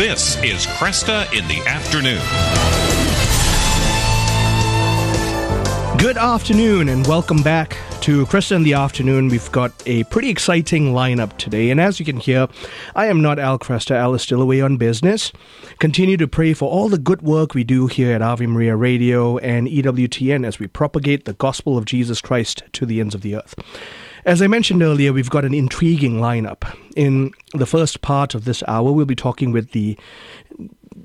This is Kresta in the Afternoon. Good afternoon and welcome back to Kresta in the Afternoon. We've got a pretty exciting lineup today, and as you can hear, I am not Al Kresta. Al is still away on business. Continue to pray for all the good work we do here at Ave Maria Radio and EWTN as we propagate the gospel of Jesus Christ to the ends of the earth. As I mentioned earlier, we've got an intriguing lineup. In the first part of this hour, we'll be talking with the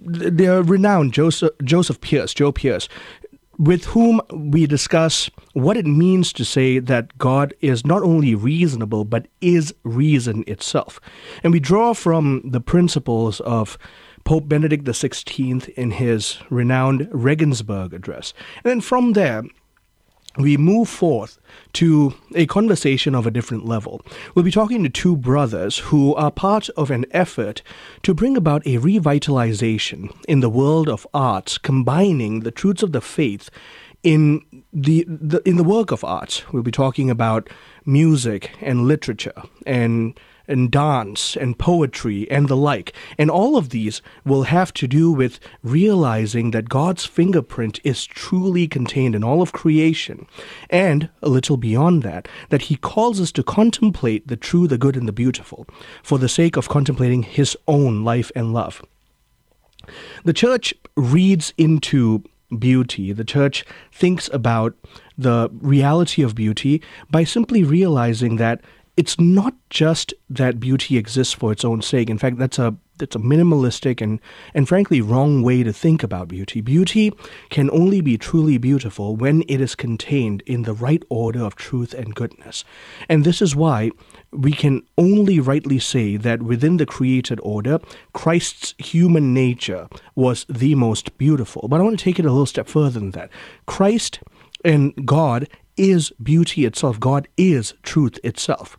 the renowned Joseph, Joseph Pearce, Joe Pearce, with whom we discuss what it means to say that God is not only reasonable, but is reason itself. And we draw from the principles of Pope Benedict XVI in his renowned Regensburg address. And then from there, we move forth to a conversation of a different level. We'll be talking to two brothers who are part of an effort to bring about a revitalization in the world of arts, combining the truths of the faith in the, the in the work of art. We'll be talking about music and literature and and dance and poetry and the like. And all of these will have to do with realizing that God's fingerprint is truly contained in all of creation. And a little beyond that, that He calls us to contemplate the true, the good, and the beautiful for the sake of contemplating His own life and love. The church reads into beauty. The church thinks about the reality of beauty by simply realizing that it's not just that beauty exists for its own sake. In fact, that's a that's a minimalistic and and frankly wrong way to think about beauty. Beauty can only be truly beautiful when it is contained in the right order of truth and goodness. And this is why we can only rightly say that within the created order, Christ's human nature was the most beautiful. But I want to take it a little step further than that. Christ and God is beauty itself. God is truth itself.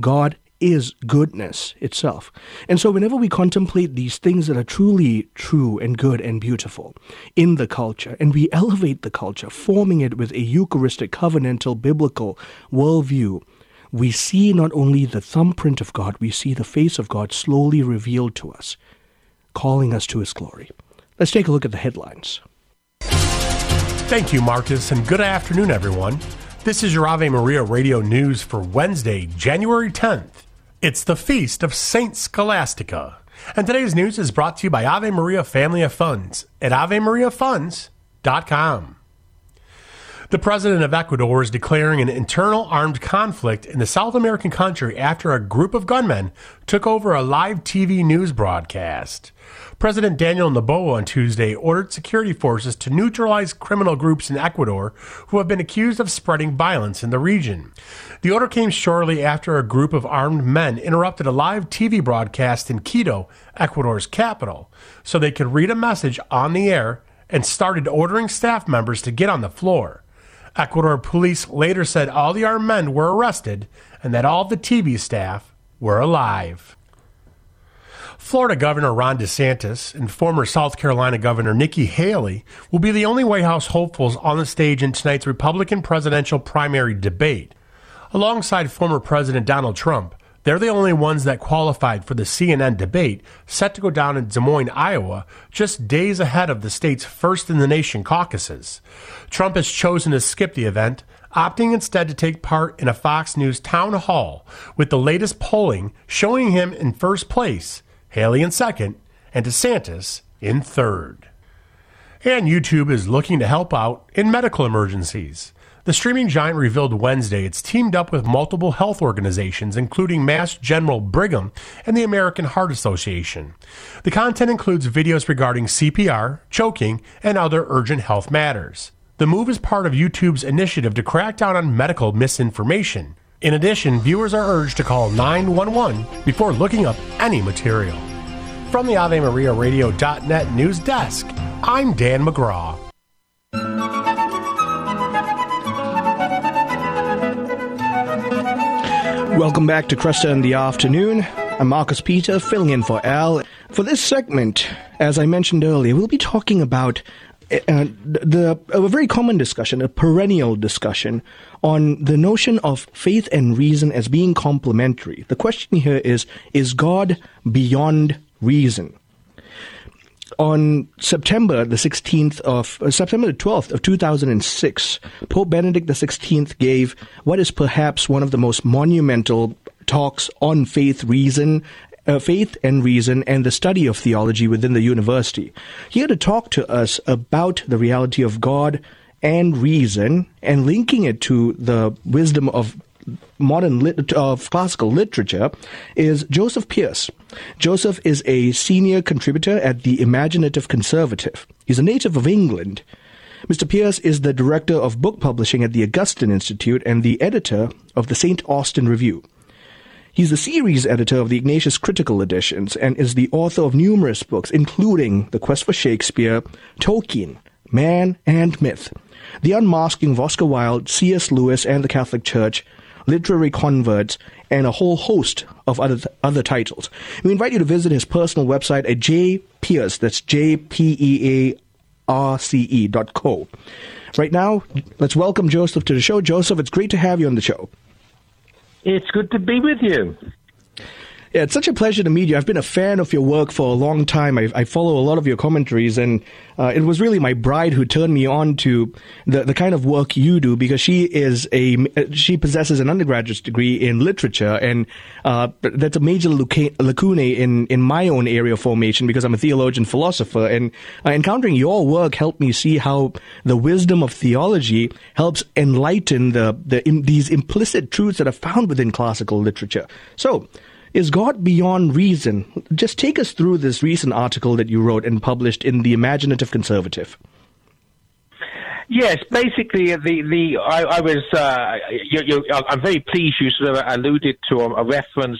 God is goodness itself. And so, whenever we contemplate these things that are truly true and good and beautiful in the culture, and we elevate the culture, forming it with a Eucharistic, covenantal, biblical worldview, we see not only the thumbprint of God, we see the face of God slowly revealed to us, calling us to his glory. Let's take a look at the headlines. Thank you, Marcus, and good afternoon, everyone. This is your Ave Maria Radio News for Wednesday, January 10th. It's the feast of Saint Scholastica. And today's news is brought to you by Ave Maria Family of Funds at AveMariaFunds.com. The president of Ecuador is declaring an internal armed conflict in the South American country after a group of gunmen took over a live TV news broadcast. President Daniel Noboa on Tuesday ordered security forces to neutralize criminal groups in Ecuador who have been accused of spreading violence in the region. The order came shortly after a group of armed men interrupted a live TV broadcast in Quito, Ecuador's capital, so they could read a message on the air and started ordering staff members to get on the floor. Ecuador police later said all the armed men were arrested and that all the TV staff were alive. Florida Governor Ron DeSantis and former South Carolina Governor Nikki Haley will be the only White House hopefuls on the stage in tonight's Republican presidential primary debate. Alongside former President Donald Trump, they're the only ones that qualified for the CNN debate set to go down in Des Moines, Iowa, just days ahead of the state's first in the nation caucuses. Trump has chosen to skip the event, opting instead to take part in a Fox News town hall, with the latest polling showing him in first place, Haley in second, and DeSantis in third. And YouTube is looking to help out in medical emergencies. The streaming giant revealed Wednesday it's teamed up with multiple health organizations, including Mass General Brigham and the American Heart Association. The content includes videos regarding CPR, choking, and other urgent health matters. The move is part of YouTube's initiative to crack down on medical misinformation. In addition, viewers are urged to call 911 before looking up any material. From the AveMariaRadio.net news desk, I'm Dan McGraw. Welcome back to Kresta in the Afternoon. I'm Marcus Peter, filling in for Al. For this segment, as I mentioned earlier, we'll be talking about uh, the a very common discussion, a perennial discussion on the notion of faith and reason as being complementary. The question here is: Is God beyond reason? on September the 16th of uh, September the 12th of 2006, Pope Benedict XVI gave what is perhaps one of the most monumental talks on faith, reason, uh, faith and reason and the study of theology within the university. Here to talk to us about the reality of God and reason and linking it to the wisdom of modern lit- of classical literature is Joseph Pearce. Joseph is a senior contributor at the Imaginative Conservative. He's a native of England. Mr. Pearce is the director of book publishing at the Augustine Institute and the editor of the St. Austin Review. He's the series editor of the Ignatius Critical Editions and is the author of numerous books, including The Quest for Shakespeare, Tolkien, Man and Myth, The Unmasking of Oscar Wilde, C.S. Lewis and the Catholic Church, Literary Converts, and a whole host of other other titles. We invite you to visit his personal website at jpearce, that's J-P-E-A-R-C-E dot co. Right now, let's welcome Joseph to the show. Joseph, it's great to have you on the show. It's good to be with you. Yeah, it's such a pleasure to meet you. I've been a fan of your work for a long time. I, I follow a lot of your commentaries, and uh, it was really my bride who turned me on to the, the kind of work you do because she is a she possesses an undergraduate degree in literature, and uh, that's a major lacune in in my own area of formation because I'm a theologian philosopher, and uh, encountering your work helped me see how the wisdom of theology helps enlighten the the in, these implicit truths that are found within classical literature. So. Is God beyond reason? Just take us through this recent article that you wrote and published in the Imaginative Conservative. Yes, basically, the the I, I was uh, you, you, I'm very pleased you sort of alluded to a, a reference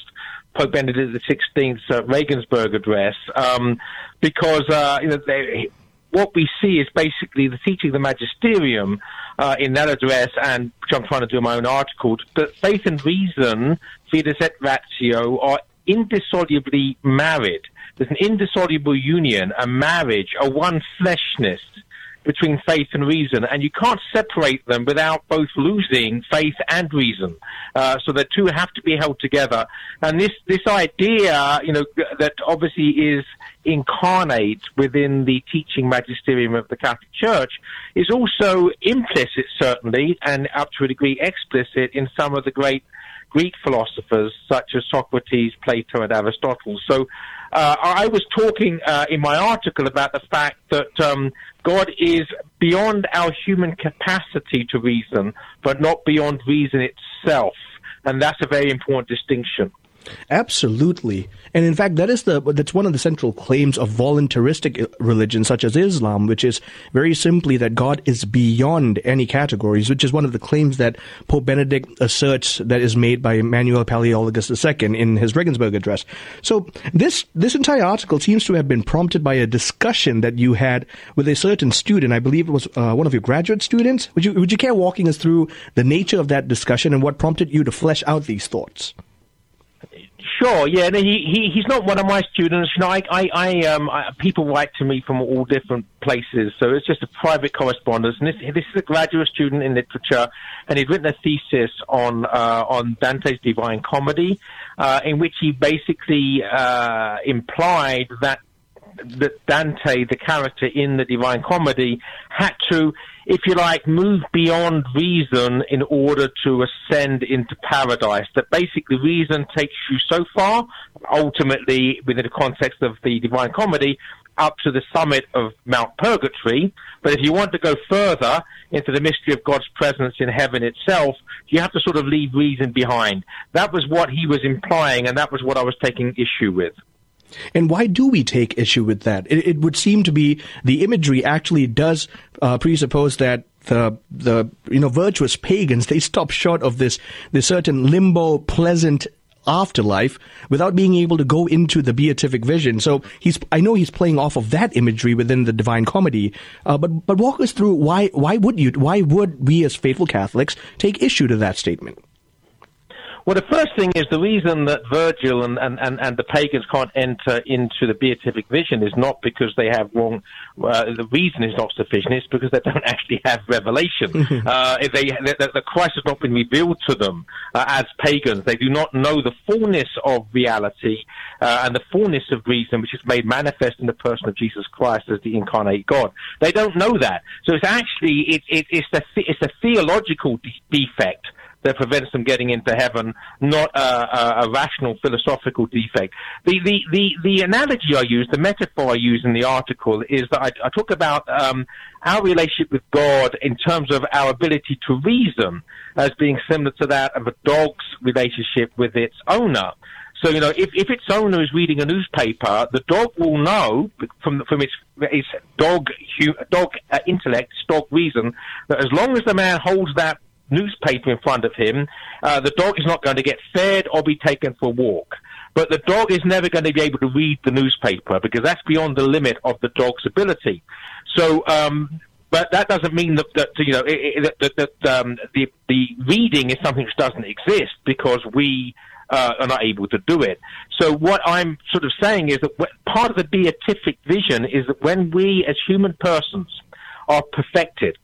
Pope Benedict XVI's uh, Regensburg address um, because uh, you know they, what we see is basically the teaching of the magisterium uh, in that address, and which I'm trying to do in my own article, that faith and reason, fides et ratio, are indissolubly married. There's an indissoluble union, a marriage, a one fleshness between faith and reason, and you can't separate them without both losing faith and reason. Uh, so the two have to be held together. And this this idea, you know, that obviously is incarnate within the teaching magisterium of the Catholic Church is also implicit, certainly, and up to a degree explicit in some of the great Greek philosophers such as Socrates, Plato, and Aristotle. So uh, I was talking uh, in my article about the fact that um, God is beyond our human capacity to reason, but not beyond reason itself. And that's a very important distinction. Absolutely, and in fact, that is the that's one of the central claims of voluntaristic religions such as Islam, which is very simply that God is beyond any categories, which is one of the claims that Pope Benedict asserts that is made by Emmanuel Palaiologos II in his Regensburg address. So this this entire article seems to have been prompted by a discussion that you had with a certain student. I believe it was uh, one of your graduate students. Would you would you care walking us through the nature of that discussion and what prompted you to flesh out these thoughts? Sure, yeah. No, he, he he's not one of my students. You know, I I, I um I, people write to me from all different places, so it's just a private correspondence. And this this is a graduate student in literature, and he'd written a thesis on uh, on Dante's Divine Comedy, uh, in which he basically uh, implied that that Dante, the character in the Divine Comedy, had to if you like, move beyond reason in order to ascend into paradise. That basically reason takes you so far, ultimately within the context of the Divine Comedy, up to the summit of Mount Purgatory. But if you want to go further into the mystery of God's presence in heaven itself, you have to sort of leave reason behind. That was what he was implying, and that was what I was taking issue with. And why do we take issue with that? It, it would seem to be the imagery actually does uh, presuppose that the the you know virtuous pagans they stop short of this this certain limbo pleasant afterlife without being able to go into the beatific vision. So he's, I know he's playing off of that imagery within the Divine Comedy, uh, but but walk us through why why would you why would we as faithful Catholics take issue to that statement? Well, the first thing is the reason that Virgil and, and, and, and the pagans can't enter into the beatific vision is not because they have wrong. Uh, the reason is not sufficient. It's because they don't actually have revelation. uh, they, the, the Christ has not been revealed to them uh, as pagans. They do not know the fullness of reality uh, and the fullness of reason, which is made manifest in the person of Jesus Christ as the incarnate God. They don't know that. So it's actually it, it, it's the it's a theological de- defect that prevents them getting into heaven, not a, a, a rational philosophical defect. The, the, the, the, analogy I use, the metaphor I use in the article is that I, I talk about um, our relationship with God in terms of our ability to reason as being similar to that of a dog's relationship with its owner. So you know, if, if its owner is reading a newspaper, the dog will know from from its its dog dog uh, intellect, its dog reason, that as long as the man holds that newspaper in front of him, uh, the dog is not going to get fed or be taken for a walk. But the dog is never going to be able to read the newspaper because that's beyond the limit of the dog's ability. So, um, but that doesn't mean that, that you know it, it, that, that um, the the reading is something which doesn't exist because we uh, are not able to do it. So what I'm sort of saying is that part of the beatific vision is that when we as human persons are perfected,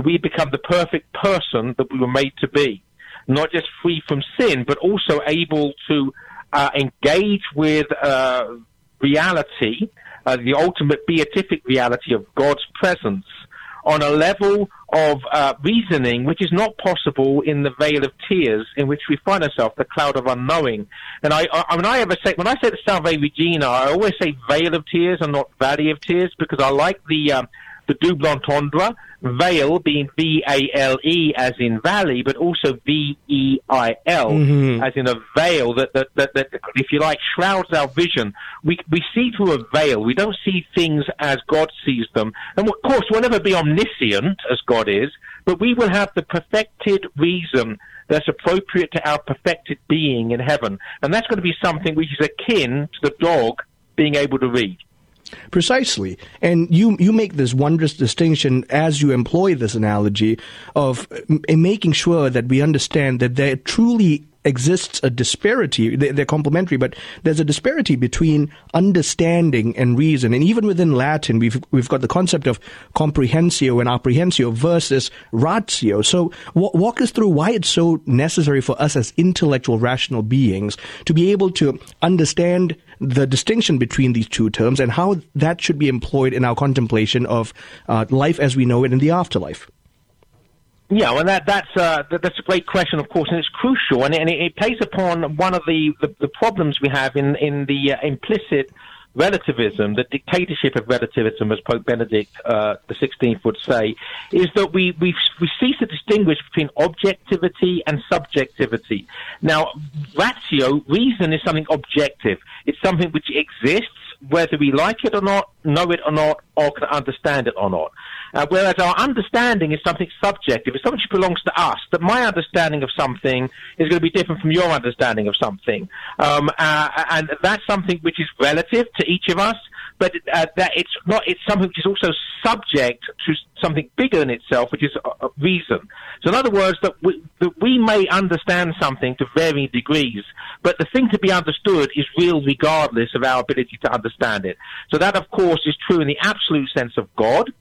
that we become the perfect person that we were made to be. Not just free from sin, but also able to uh, engage with uh, reality, uh, the ultimate beatific reality of God's presence on a level of uh, reasoning which is not possible in the veil of tears in which we find ourselves, the cloud of unknowing. And I, I, when I ever say, when I say the Salve Regina, I always say veil of tears and not valley of tears because I like the um, the double entendre, Veil being V A L E as in valley, but also V E I L mm-hmm. as in a veil that, that, that, that, if you like, shrouds our vision. We, we see through a veil. We don't see things as God sees them. And of course, we'll never be omniscient as God is, but we will have the perfected reason that's appropriate to our perfected being in heaven. And that's going to be something which is akin to the dog being able to read. Precisely. And you, you make this wondrous distinction as you employ this analogy of making sure that we understand that there truly exists a disparity. They're complementary, but there's a disparity between understanding and reason. And even within Latin, we've we've got the concept of comprehensio and apprehensio versus ratio. So w- walk us through why it's so necessary for us as intellectual, rational beings to be able to understand the distinction between these two terms and how that should be employed in our contemplation of uh, life as we know it in the afterlife. Yeah, well, that, that's uh, that's a great question, of course, and it's crucial, and, and it, it, plays upon one of the, the, the, problems we have in in the uh, implicit relativism, the dictatorship of relativism, as Pope Benedict uh, the Sixteenth would say, is that we, we we cease to distinguish between objectivity and subjectivity. Now, ratio, reason, is something objective. It's something which exists whether we like it or not, know it or not, or can understand it or not. Uh, whereas our understanding is something subjective. It's something which belongs to us. That my understanding of something is going to be different from your understanding of something. Um, uh, and that's something which is relative to each of us but uh, that it's not. It's something which is also subject to something bigger than itself, which is a, a reason. So, in other words, that we, that we may understand something to varying degrees, but the thing to be understood is real, regardless of our ability to understand it. So, that of course is true in the absolute sense of God.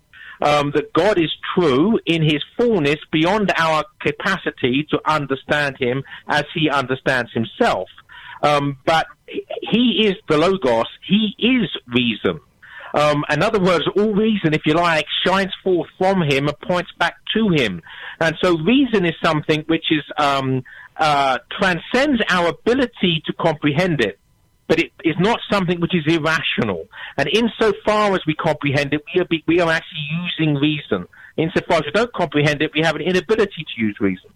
Um, that God is true in his fullness beyond our capacity to understand him as he understands himself. Um, but he is the Logos. He is reason. Um, in other words, all reason, if you like, shines forth from him and points back to him. And so reason is something which is, um, uh, transcends our ability to comprehend it. But it is not something which is irrational. And insofar as we comprehend it, we are, we are actually using reason. Insofar as we don't comprehend it, we have an inability to use reason.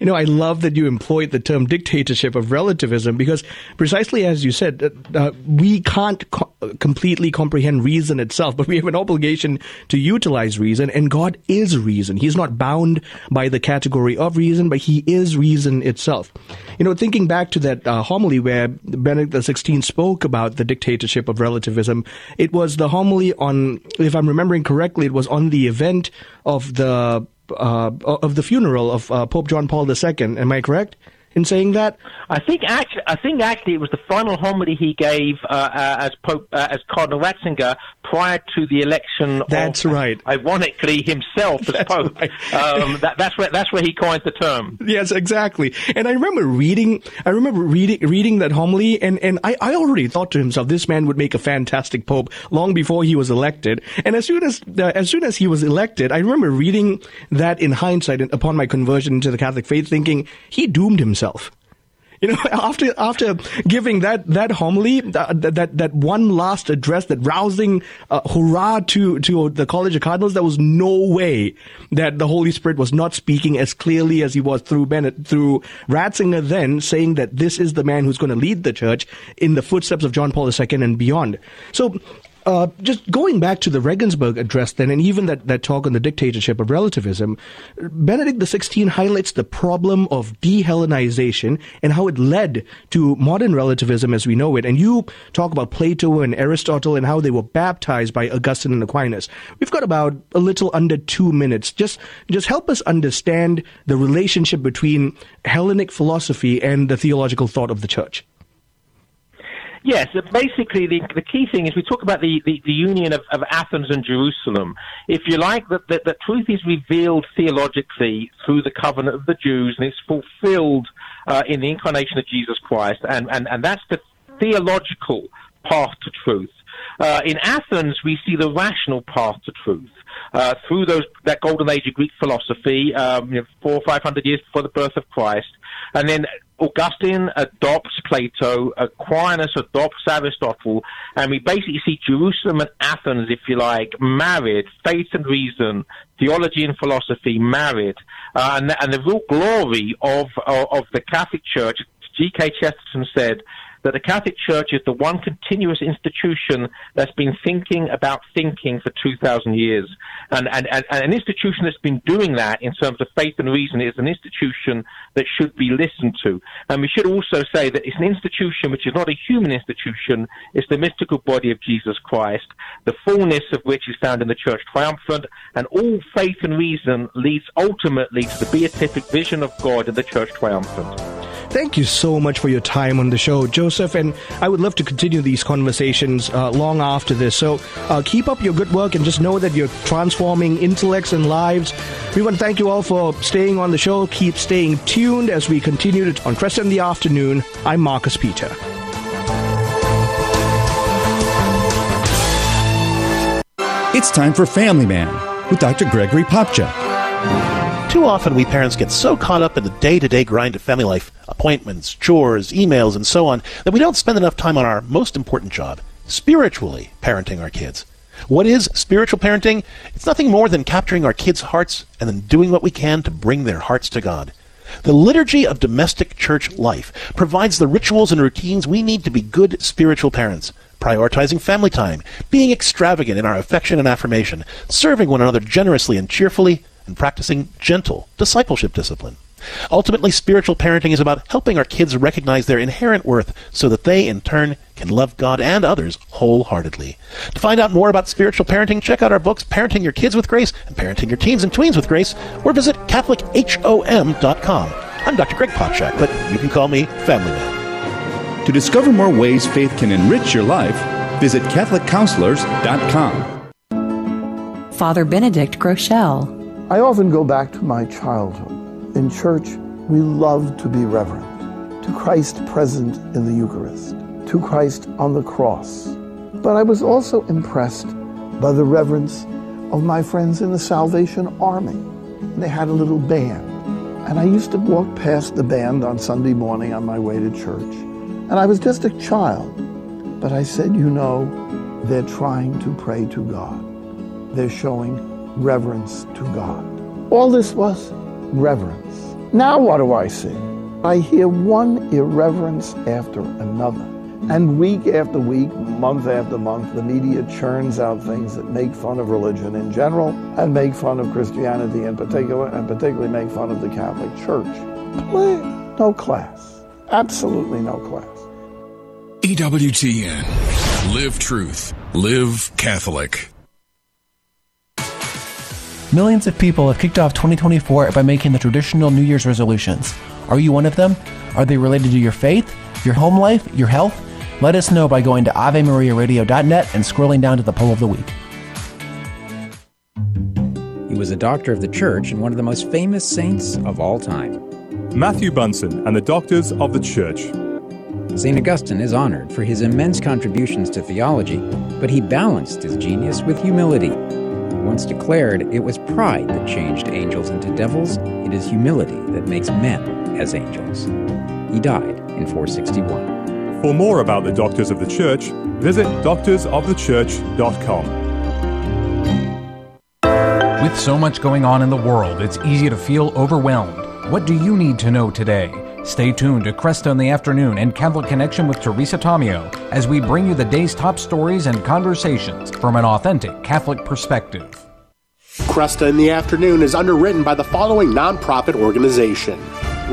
You know, I love that you employed the term dictatorship of relativism because precisely as you said, uh, uh, we can't co- completely comprehend reason itself, but we have an obligation to utilize reason, and God is reason. He's not bound by the category of reason, but He is reason itself. You know, thinking back to that uh, homily where Benedict XVI spoke about the dictatorship of relativism, it was the homily on, if I'm remembering correctly, it was on the event of the uh, of the funeral of uh, Pope John Paul II. Am I correct? In saying that? I think actually, I think actually it was the final homily he gave uh, uh, as Pope uh, as Cardinal Ratzinger prior to the election. That's of, right. Ironically, himself as Pope. Right. Um, that, that's where that's where he coined the term. Yes, exactly. And I remember reading. I remember reading reading that homily, and and I, I already thought to himself, this man would make a fantastic Pope long before he was elected. And as soon as uh, as soon as he was elected, I remember reading that in hindsight upon my conversion into the Catholic faith, thinking he doomed himself You know, after after giving that that homily, that that, that one last address, that rousing uh, hurrah to to the College of Cardinals, there was no way that the Holy Spirit was not speaking as clearly as he was through Bennett, through Ratzinger, then saying that this is the man who's going to lead the church in the footsteps of John Paul II and beyond. So uh, just going back to the Regensburg address then, and even that, that talk on the dictatorship of relativism, Benedict XVI highlights the problem of de-Hellenization and how it led to modern relativism as we know it. And you talk about Plato and Aristotle and how they were baptized by Augustine and Aquinas. We've got about a little under two minutes. Just, just help us understand the relationship between Hellenic philosophy and the theological thought of the church. Yes, basically the, the key thing is we talk about the, the, the union of, of, Athens and Jerusalem. If you like, that, that, that truth is revealed theologically through the covenant of the Jews and it's fulfilled uh, in the incarnation of Jesus Christ. And, and, and that's the theological path to truth. Uh, in Athens, we see the rational path to truth. Uh, through those that golden age of Greek philosophy, um, you know, four or five hundred years before the birth of Christ, and then Augustine adopts Plato, Aquinas adopts Aristotle, and we basically see Jerusalem and Athens, if you like, married, faith and reason, theology and philosophy married, uh, and, and the real glory of, of, of the Catholic Church. G.K. Chesterton said that the Catholic Church is the one continuous institution that's been thinking about thinking for 2,000 years. And, and, and, an institution that's been doing that in terms of faith and reason is an institution that should be listened to. And we should also say that it's an institution which is not a human institution, it's the mystical body of Jesus Christ, the fullness of which is found in the Church Triumphant, and all faith and reason leads ultimately to the beatific vision of God in the Church Triumphant. Thank you so much for your time on the show, Joseph. And I would love to continue these conversations uh, long after this. So uh, keep up your good work and just know that you're transforming intellects and lives. We want to thank you all for staying on the show. Keep staying tuned as we continue to, on Kresta in the Afternoon. I'm Marcus Peter. It's time for Family Man with Dr. Gregory Popcak. Too often, we parents get so caught up in the day to day grind of family life appointments, chores, emails, and so on that we don't spend enough time on our most important job spiritually parenting our kids. What is spiritual parenting? It's nothing more than capturing our kids' hearts and then doing what we can to bring their hearts to God. The liturgy of domestic church life provides the rituals and routines we need to be good spiritual parents, prioritizing family time, being extravagant in our affection and affirmation, serving one another generously and cheerfully, and practicing gentle discipleship discipline. Ultimately, spiritual parenting is about helping our kids recognize their inherent worth so that they, in turn, can love God and others wholeheartedly. To find out more about spiritual parenting, check out our books, Parenting Your Kids with Grace and Parenting Your Teens and Tweens with Grace, or visit CatholicHOM.com. I'm Dr. Greg Popcak, but you can call me Family Man. To discover more ways faith can enrich your life, visit CatholicCounselors.com. Father Benedict Groeschel I often go back to my childhood. In church, we love to be reverent to Christ present in the Eucharist, to Christ on the cross. But I was also impressed by the reverence of my friends in the Salvation Army. They had a little band. And I used to walk past the band on Sunday morning on my way to church. And I was just a child. But I said, you know, they're trying to pray to God. They're showing reverence to God. All this was reverence. Now what do I see? I hear one irreverence after another. And week after week, month after month, the media churns out things that make fun of religion in general and make fun of Christianity in particular, and particularly make fun of the Catholic Church. No class. Absolutely no class. EWTN. Live truth. Live Catholic. Millions of people have kicked off 2024 by making the traditional New Year's resolutions. Are you one of them? Are they related to your faith, your home life, your health? Let us know by going to AveMariaRadio.net and scrolling down to the poll of the week. He was a doctor of the church and one of the most famous saints of all time. Matthew Bunson and the Doctors of the Church. St. Augustine is honored for his immense contributions to theology, but he balanced his genius with humility. Once declared, it was pride that changed angels into devils, it is humility that makes men as angels. He died in 461. For more about the Doctors of the Church, visit doctorsofthechurch.com. With so much going on in the world, it's easy to feel overwhelmed. What do you need to know today? Stay tuned to Kresta in the Afternoon and Catholic Connection with Teresa Tomeo as we bring you the day's top stories and conversations from an authentic Catholic perspective. Kresta in the Afternoon is underwritten by the following nonprofit organization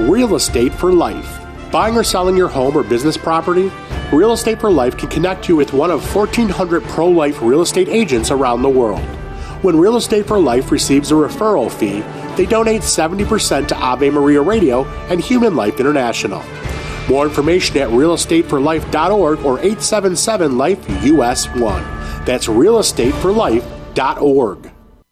Real Estate for Life. Buying or selling your home or business property? Real Estate for Life can connect you with one of 1,400 pro life real estate agents around the world. When Real Estate for Life receives a referral fee, they donate 70% to Ave Maria Radio and Human Life International. More information at realestateforlife.org or 877 Life US 1. That's realestateforlife.org.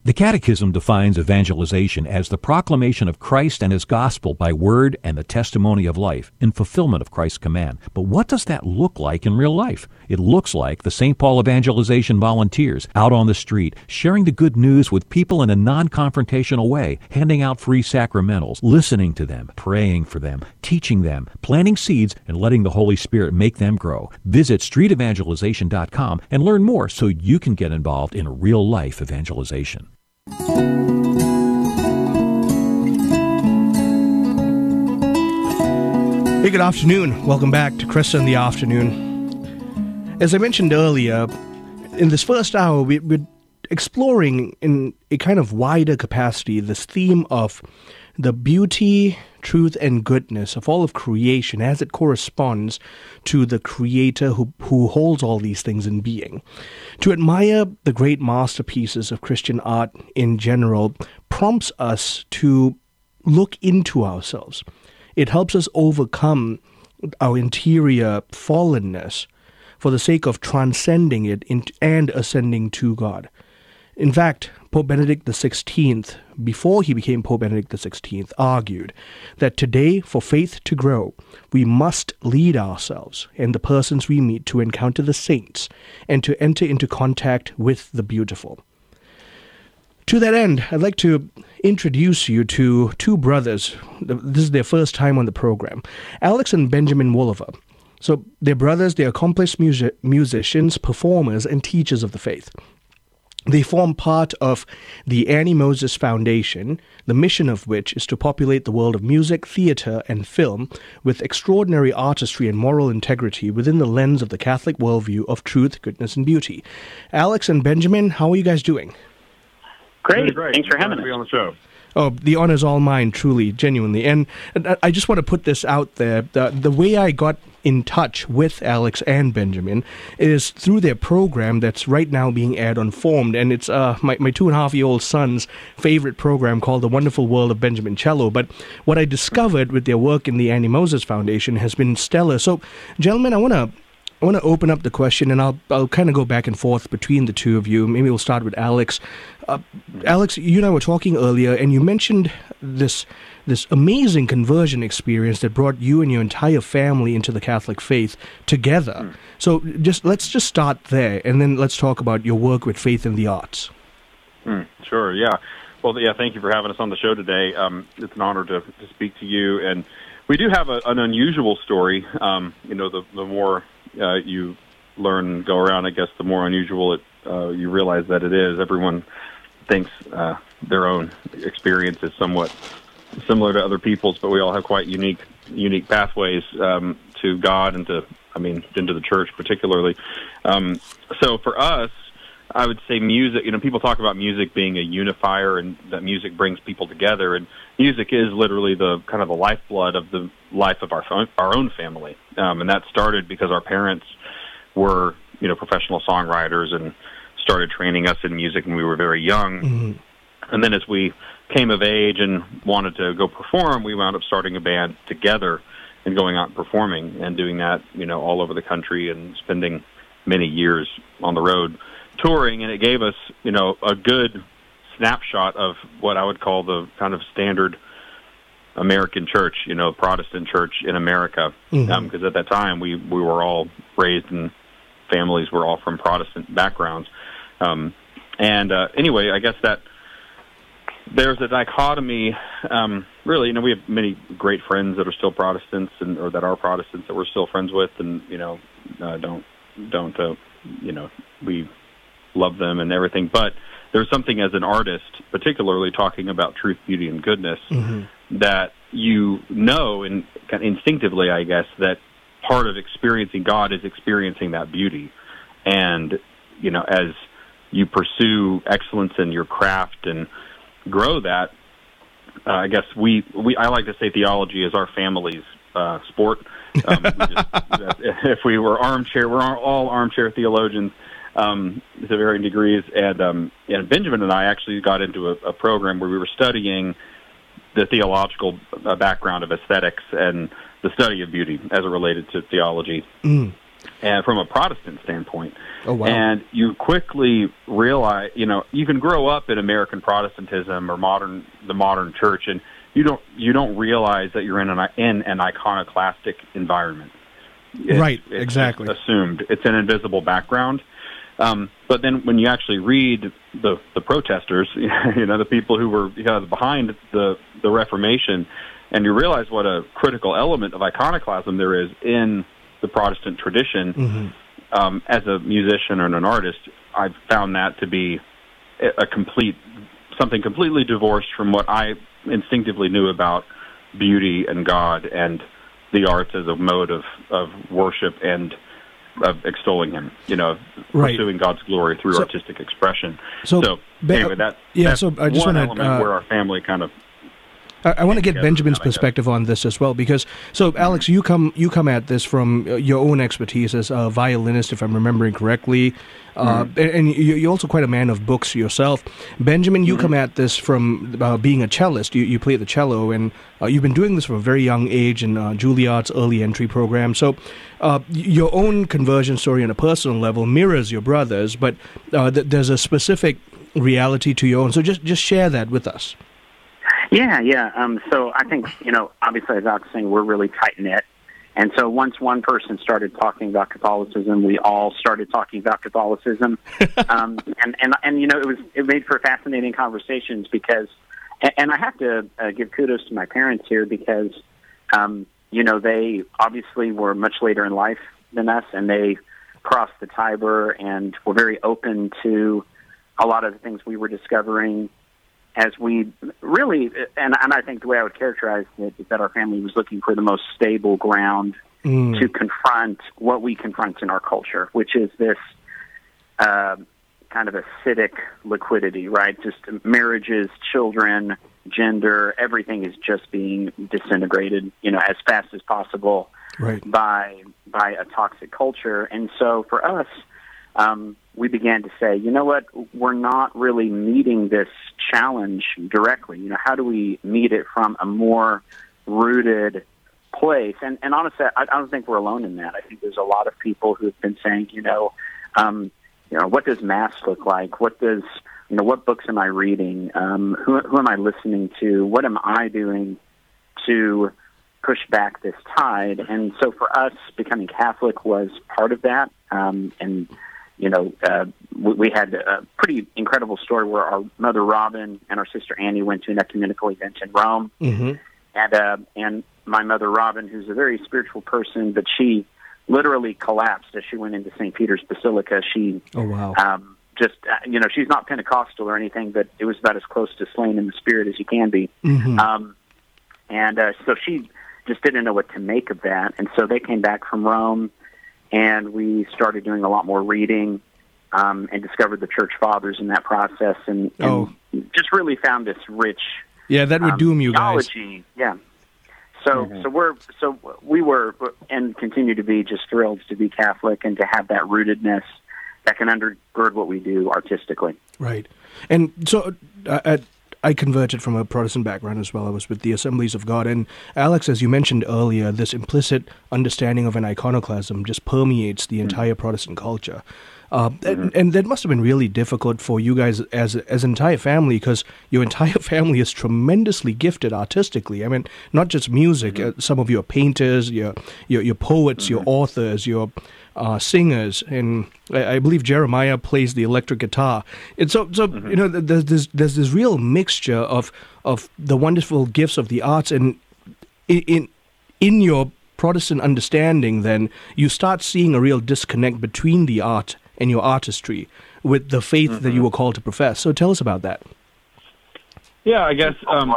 The Catechism defines evangelization as the proclamation of Christ and His gospel by word and the testimony of life in fulfillment of Christ's command. But what does that look like in real life? It looks like the St. Paul evangelization volunteers out on the street, sharing the good news with people in a non confrontational way, handing out free sacramentals, listening to them, praying for them, teaching them, planting seeds, and letting the Holy Spirit make them grow. Visit streetevangelization.com and learn more so you can get involved in real life evangelization. Hey, good afternoon. Welcome back to Kresta in the Afternoon. As I mentioned earlier, in this first hour, we, we're exploring in a kind of wider capacity this theme of the beauty, truth, and goodness of all of creation as it corresponds to the Creator who, who holds all these things in being. To admire the great masterpieces of Christian art in general prompts us to look into ourselves. It helps us overcome our interior fallenness for the sake of transcending it and ascending to God. In fact, Pope Benedict XVI, before he became Pope Benedict XVI, argued that today, for faith to grow, we must lead ourselves and the persons we meet to encounter the saints and to enter into contact with the beautiful. To that end, I'd like to introduce you to two brothers. This is their first time on the program Alex and Benjamin Wolaver. So, they're brothers, they're accomplished music- musicians, performers, and teachers of the faith. They form part of the Annie Moses Foundation, the mission of which is to populate the world of music, theater, and film with extraordinary artistry and moral integrity within the lens of the Catholic worldview of truth, goodness, and beauty. Alex and Benjamin, how are you guys doing? Great. great. Thanks for having us. be on the show. Oh, the honor's all mine, truly, genuinely. And I just want to put this out there. The, the way I got in touch with Alex and Benjamin is through their program that's right now being aired on Formed. And it's uh, my, my two and a half year old son's favorite program called The Wonderful World of Benjamin Cello. But what I discovered with their work in the Annie Moses Foundation has been stellar. So, gentlemen, I want to I want to open up the question, and I'll I'll kind of go back and forth between the two of you. Maybe we'll start with Alex. Uh, Alex, you and I were talking earlier, and you mentioned this this amazing conversion experience that brought you and your entire family into the Catholic faith together. Mm. So, just let's just start there, and then let's talk about your work with Faith in the Arts. Mm, sure. Yeah. Well, yeah. Thank you for having us on the show today. Um, it's an honor to, to speak to you, and we do have a, an unusual story. Um, you know, the the more uh, you learn and go around, I guess the more unusual it uh, you realize that it is. Everyone thinks uh, their own experience is somewhat similar to other people's, but we all have quite unique unique pathways um, to God and to, I mean, into the church particularly. Um, so for us, I would say music. You know, people talk about music being a unifier and that music brings people together, and music is literally the kind of the lifeblood of the life of our our own family. Um, and that started because our parents were, you know, professional songwriters and started training us in music when we were very young. Mm-hmm. And then as we came of age and wanted to go perform, we wound up starting a band together and going out and performing and doing that, you know, all over the country and spending many years on the road touring. And it gave us, you know, a good snapshot of what I would call the kind of standard American church, you know, Protestant church in America. Because Mhm. um, at that time we we were all raised in families were all from Protestant backgrounds. Um, and uh, anyway, I guess that there's a dichotomy. Um, really, you know, we have many great friends that are still Protestants and or that are Protestants that we're still friends with, and you know, uh, don't don't uh, you know we love them and everything. But there's something as an artist, particularly talking about truth, beauty, and goodness, that you know and kind of instinctively, I guess, that part of experiencing God is experiencing that beauty. And, you know, as you pursue excellence in your craft and grow that, uh, I guess we, we, I like to say theology is our family's uh, sport. Um, we just, if we were armchair, we're all armchair theologians um, to varying degrees. And, um, and Benjamin and I actually got into a, a program where we were studying the theological uh, background of aesthetics and the study of beauty as it related to theology Mm. And from a Protestant standpoint. Oh, wow. And you quickly realize, you know, you can grow up in American Protestantism or modern the modern church, and you don't you don't realize that you're in an in an iconoclastic environment. It's- Right, it's exactly. assumed it's an invisible background. Um, but then when you actually read the the protesters, you know, the people who were you know, behind the the Reformation, and you realize what a critical element of iconoclasm there is in the Protestant tradition. Mhm. Um, as a musician and an artist, I've found that to be a complete something completely divorced from what I instinctively knew about beauty and God and the arts as a mode of, of worship and of extolling Him. You know, of Right. pursuing God's glory through So- artistic expression. so, Ben- anyway, that yeah, that's so I just one wanna, element uh, where our family kind of I, I want to get Benjamin's that, I guess. perspective on this as well, because so Alex, you come you come at this from uh, your own expertise as a violinist, if I'm remembering correctly, uh, Mm-hmm. and, and you- you're also quite a man of books yourself. Benjamin, you come at this from uh, being a cellist. You, you play the cello, and uh, you've been doing this from a very young age in uh, Juilliard's early entry program. So, uh, your own conversion story on a personal level mirrors your brother's, but uh, th- there's a specific reality to your own. So, just just share that with us. Yeah, yeah. Um, so I think, you know, obviously, as Alex was saying, we're really tight knit. And so once one person started talking about Catholicism, we all started talking about Catholicism. um, and, and, and, you know, it was, it made for fascinating conversations because, and, and I have to uh, give kudos to my parents here because, um, you know, they obviously were much later in life than us and they crossed the Tiber and were very open to a lot of the things we were discovering as we really, and, and I think the way I would characterize it is that our family was looking for the most stable ground Mm. to confront what we confront in our culture, which is this uh, kind of acidic liquidity, right? Just marriages, children, gender, everything is just being disintegrated, you know, as fast as possible Right. by by a toxic culture. And so for us, um, we began to say, you know what, we're not really meeting this challenge directly. You know, how do we meet it from a more rooted place? And and honestly, I, I don't think we're alone in that. I think there's a lot of people who have been saying, you know, um, you know, what does mass look like? What does you know, what books am I reading? Um, who who am I listening to? What am I doing to push back this tide. And so for us, becoming Catholic was part of that. Um, and, you know, uh, we, we had a pretty incredible story where our mother Robin and our sister Annie went to an ecumenical event in Rome. Mm-hmm. And, uh, and my mother Robin, who's a very spiritual person, but she literally collapsed as she went into St. Peter's Basilica. She, Oh wow. um, just, uh, you know, she's not Pentecostal or anything, but it was about as close to slain in the spirit as you can be. Mhm. Um, and uh, so she just didn't know what to make of that. And so they came back from Rome, and we started doing a lot more reading, um, and discovered the church fathers in that process, and, and Oh. just really found this rich Yeah, that would um, doom you guys. theology. Yeah. So so we're so we were and continue to be just thrilled to be Catholic and to have that rootedness that can undergird what we do artistically. Right. And so uh, I, I converted from a Protestant background as well. I was with the Assemblies of God. And Alex, as you mentioned earlier, this implicit understanding of an iconoclasm just permeates the entire Protestant culture. Uh, and, and that must have been really difficult for you guys as as an entire family because your entire family is tremendously gifted artistically. I mean, not just music. Uh, some of you are painters, you're, you're, you're poets, you're authors, you're uh, singers, and I, I believe Jeremiah plays the electric guitar. And so, so you know, th- there's this there's this real mixture of of the wonderful gifts of the arts, and in in, in your Protestant understanding, then you start seeing a real disconnect between the art and your artistry with the faith that you were called to profess. So, tell us about that. Yeah, I guess um,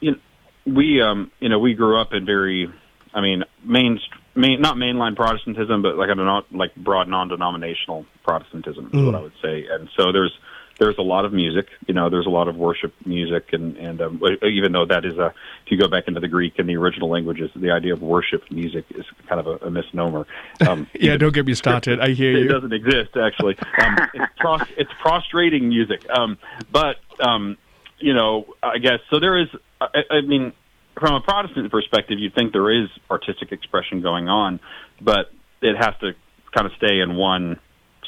you know, we um, you know we grew up in very, I mean, main, main not mainline Protestantism, but like a non, like broad non-denominational Protestantism is what Mm. I would say. And so there's there's a lot of music. You know, there's a lot of worship music, and and um, even though that is a, if you go back into the Greek and the original languages, the idea of worship music is kind of a, a misnomer. Um, Yeah, don't get me started. I hear it you. It doesn't exist actually. Um, it's, pros- it's prostrating music. Um, but um, you know, I guess so. There is. I, I mean, from a Protestant perspective, you'd think there is artistic expression going on, but it has to kind of stay in one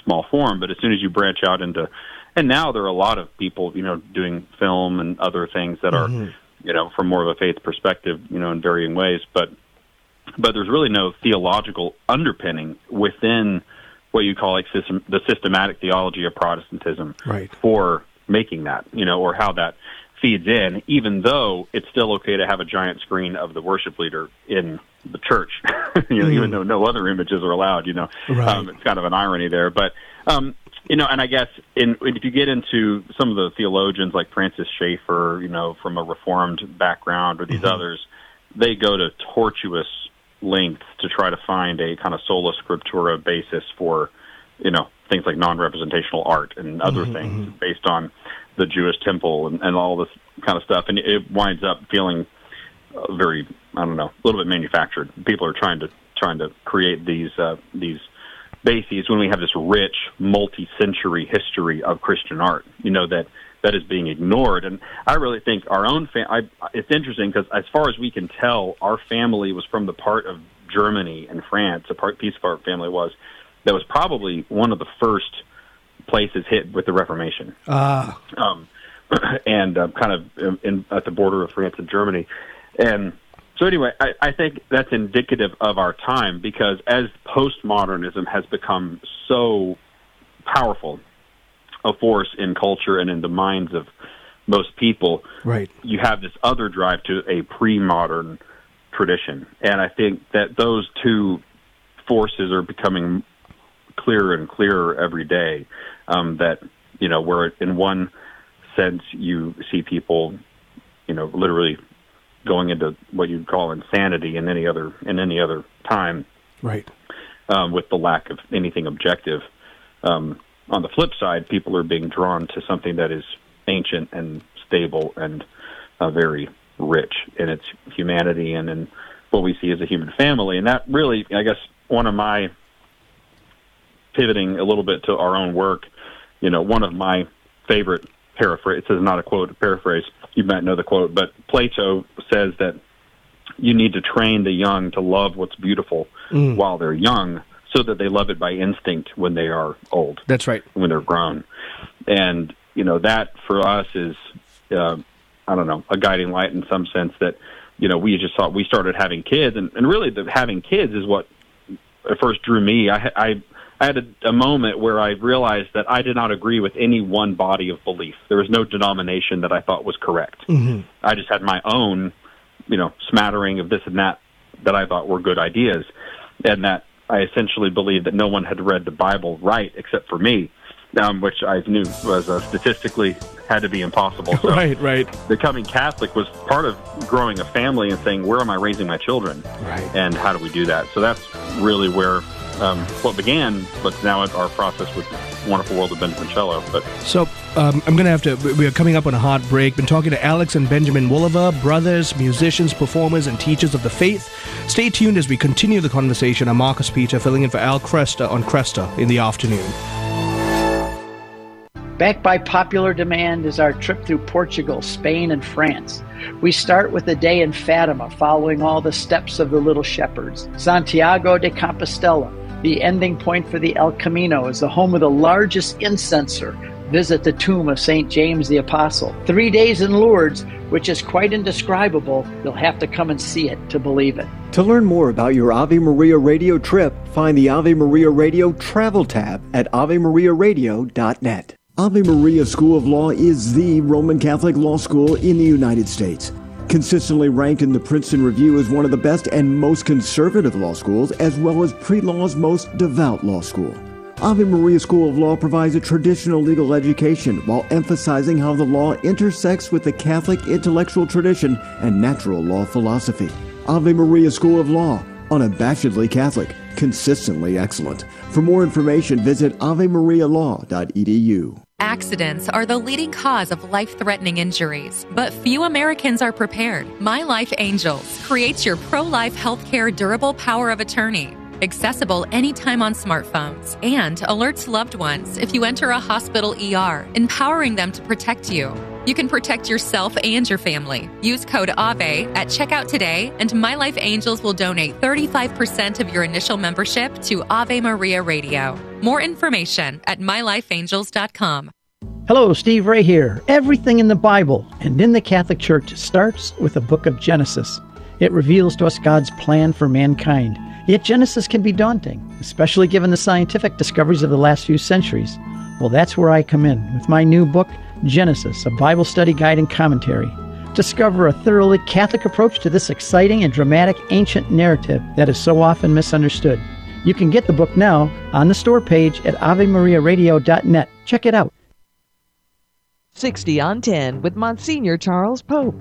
small form. But as soon as you branch out into, and now there are a lot of people, you know, doing film and other things that are, Mhm. you know, from more of a faith perspective, you know, in varying ways. But but there's really no theological underpinning within what you call like system, the systematic theology of Protestantism Right. for making that, you know, or how that feeds in, even though it's still okay to have a giant screen of the worship leader in the church, you know, Mm. even though no other images are allowed, you know, Right. um, it's kind of an irony there, but, um, you know, and I guess in, if you get into some of the theologians like Francis Schaeffer, you know, from a Reformed background or these others, they go to tortuous lengths to try to find a kind of sola scriptura basis for, you know, things like non-representational art and other Mhm, things based on the Jewish temple and, and all this kind of stuff. And it winds up feeling very, I don't know, a little bit manufactured. People are trying to trying to create these uh, these bases when we have this rich multi-century history of Christian art. You know that that is being ignored, and I really think our own. Fam- I, it's interesting because as far as we can tell, our family was from the part of Germany and France. A part piece of our family was that was probably one of the first places hit with the Reformation Ah, um, and uh, kind of in, in, at the border of France and Germany. And so, anyway, I, I think that's indicative of our time because as postmodernism has become so powerful a force in culture and in the minds of most people, right. you have this other drive to a pre-modern tradition, and I think that those two forces are becoming clearer and clearer every day. Um, that you know, where in one sense you see people, you know, literally going into what you'd call insanity in any other in any other time, Right. um, with the lack of anything objective. Um, on the flip side, people are being drawn to something that is ancient and stable and uh, very rich in its humanity and in what we see as a human family. And that really, I guess, one of my pivoting a little bit to our own work, you know, one of my favorite paraphrase, this is not a quote, a paraphrase, you might know the quote, but Plato says that you need to train the young to love what's beautiful Mm. while they're young so that they love it by instinct when they are old That's right. when they're grown. And you know that for us is, uh, I don't know, a guiding light in some sense that you know we just thought we started having kids, and, and really the having kids is what at first drew me. I I, I had a, a moment where I realized that I did not agree with any one body of belief. There was no denomination that I thought was correct. Mm-hmm. I just had my own, you know, smattering of this and that that I thought were good ideas, and that I essentially believed that no one had read the Bible right except for me, um, which I knew was uh, statistically had to be impossible. So right, right. Becoming Catholic was part of growing a family and saying, where am I raising my children? Right. And how do we do that? So that's really where um, what began, but now our process with Wonderful World of Benjamin Cello. But so um, I'm going to have to. We are coming up on a hard break. Been talking to Alex and Benjamin Wolaver, brothers, musicians, performers, and teachers of the faith. Stay tuned as we continue the conversation. I'm Marcus Peter, filling in for Al Kresta on Kresta in the afternoon. Backed by popular demand is our trip through Portugal, Spain, and France. We start with a day in Fatima, following all the steps of the Little Shepherds. Santiago de Compostela, the ending point for the El Camino, is the home of the largest incenser. Visit the tomb of St. James the Apostle. Three days in Lourdes, which is quite indescribable. You'll have to come and see it to believe it. To learn more about your Ave Maria Radio trip, find the Ave Maria Radio travel tab at AveMariaRadio.net. Ave Maria School of Law is the Roman Catholic law school in the United States. Consistently ranked in the Princeton Review as one of the best and most conservative law schools, as well as pre law's most devout law school. Ave Maria School of Law provides a traditional legal education while emphasizing how the law intersects with the Catholic intellectual tradition and natural law philosophy. Ave Maria School of Law, unabashedly Catholic, consistently excellent. For more information, visit avemarialaw.edu. Accidents are the leading cause of life threatening injuries, but few Americans are prepared. My Life Angels creates your pro life healthcare durable power of attorney. Accessible anytime on smartphones and alerts loved ones if you enter a hospital ER, empowering them to protect you. You can protect yourself and your family. Use code AVE at checkout today, and My Life Angels will donate 35% of your initial membership to Ave Maria Radio. More information at mylifeangels.com. Hello, Steve Ray here. Everything in the Bible and in the Catholic Church starts with the book of Genesis. It reveals to us God's plan for mankind. Yet Genesis can be daunting, especially given the scientific discoveries of the last few centuries. Well, that's where I come in with my new book, Genesis, a Bible study guide and commentary. Discover a thoroughly Catholic approach to this exciting and dramatic ancient narrative that is so often misunderstood. You can get the book now on the store page at AveMariaRadio.net. Check it out. 60 on 10 with Monsignor Charles Pope.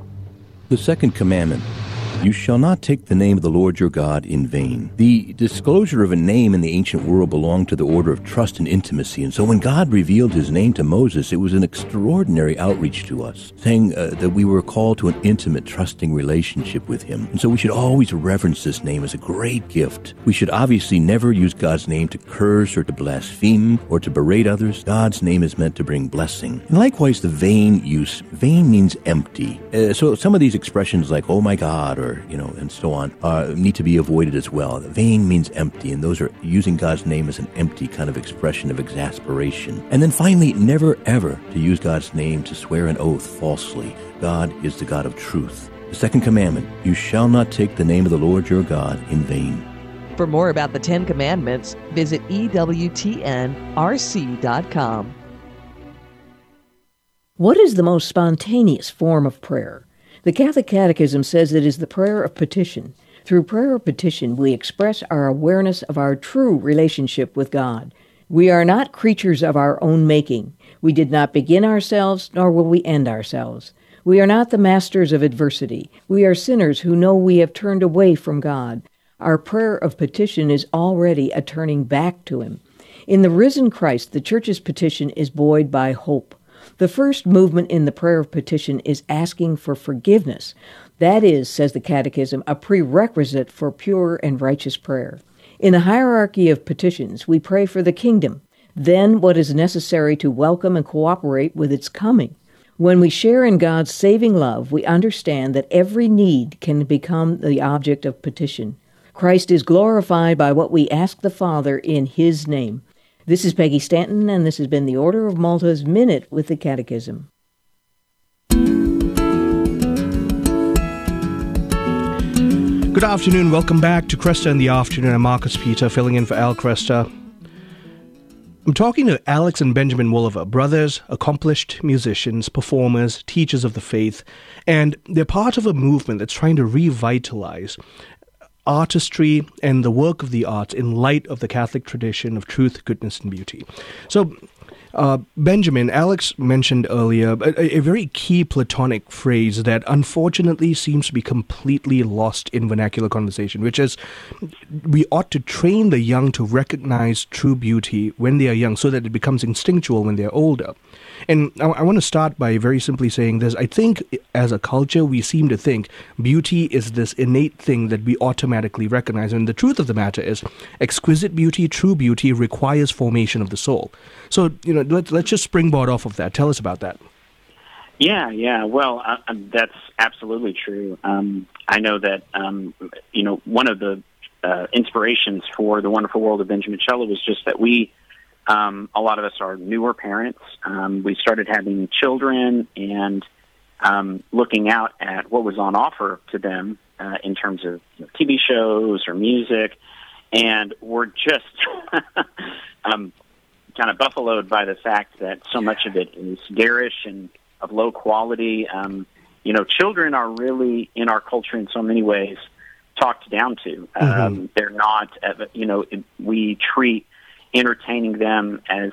The second commandment you shall not take the name of the Lord your God in vain. The disclosure of a name in the ancient world belonged to the order of trust and intimacy, and so when God revealed his name to Moses, it was an extraordinary outreach to us, saying uh, that we were called to an intimate, trusting relationship with him. And so we should always reverence this name as a great gift. We should obviously never use God's name to curse or to blaspheme or to berate others. God's name is meant to bring blessing. And likewise, the vain use. Vain means empty. Uh, so some of these expressions like, oh my God, or you know, and so on, uh, need to be avoided as well. Vain means empty, and those are using God's name as an empty kind of expression of exasperation. And then finally, never ever to use God's name to swear an oath falsely. God is the God of truth. The second commandment, you shall not take the name of the Lord your God in vain. For more about the Ten Commandments, visit EWTNRC.com. What is the most spontaneous form of prayer? The Catholic Catechism says it is the prayer of petition. Through prayer of petition, we express our awareness of our true relationship with God. We are not creatures of our own making. We did not begin ourselves, nor will we end ourselves. We are not the masters of adversity. We are sinners who know we have turned away from God. Our prayer of petition is already a turning back to Him. In the risen Christ, the Church's petition is buoyed by hope. The first movement in the prayer of petition is asking for forgiveness. That is, says the Catechism, a prerequisite for pure and righteous prayer. In the hierarchy of petitions, we pray for the kingdom, then what is necessary to welcome and cooperate with its coming. When we share in God's saving love, we understand that every need can become the object of petition. Christ is glorified by what we ask the Father in His name. This is Peggy Stanton, and this has been the Order of Malta's Minute with the Catechism. Good afternoon. Welcome back to Kresta in the Afternoon. I'm Marcus Peter, filling in for Al Kresta. I'm talking to Alex and Benjamin Wolaver, brothers, accomplished musicians, performers, teachers of the faith, and they're part of a movement that's trying to revitalize artistry and the work of the arts in light of the Catholic tradition of truth, goodness, and beauty. So, Uh, Benjamin, Alex mentioned earlier a, a, very key Platonic phrase that unfortunately seems to be completely lost in vernacular conversation, which is we ought to train the young to recognize true beauty when they are young so that it becomes instinctual when they're older. And I, I want to start by very simply saying this. I think as a culture, we seem to think beauty is this innate thing that we automatically recognize. And the truth of the matter is, exquisite beauty, true beauty, requires formation of the soul. So, you know, let, let's just springboard off of that. Tell us about that. Yeah, yeah. Well, uh, um, that's absolutely true. Um, I know that, um, you know, one of the uh, inspirations for the wonderful world of Benjamin Cello was just that we um, a lot of us are newer parents. Um, we started having children and um, looking out at what was on offer to them uh, in terms of you know, TV shows or music, and we're just um, kind of buffaloed by the fact that so much of it is garish and of low quality. Um, you know, children are really in our culture in so many ways talked down to. Mm-hmm. Um, they're not, uh, you know, we treat entertaining them as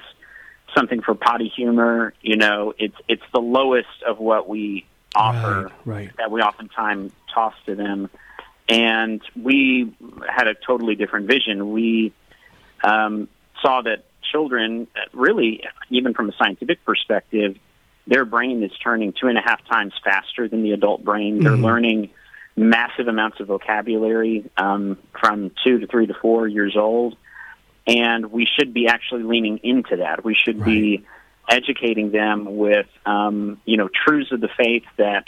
something for potty humor. You know, it's it's the lowest of what we offer right, right. that we oftentimes toss to them. And we had a totally different vision. We um, saw that children, really, even from a scientific perspective, their brain is turning two and a half times faster than the adult brain. Mm-hmm. They're learning massive amounts of vocabulary um, from two to three to four years old and we should be actually leaning into that. We should right. be educating them with, um, you know, truths of the faith that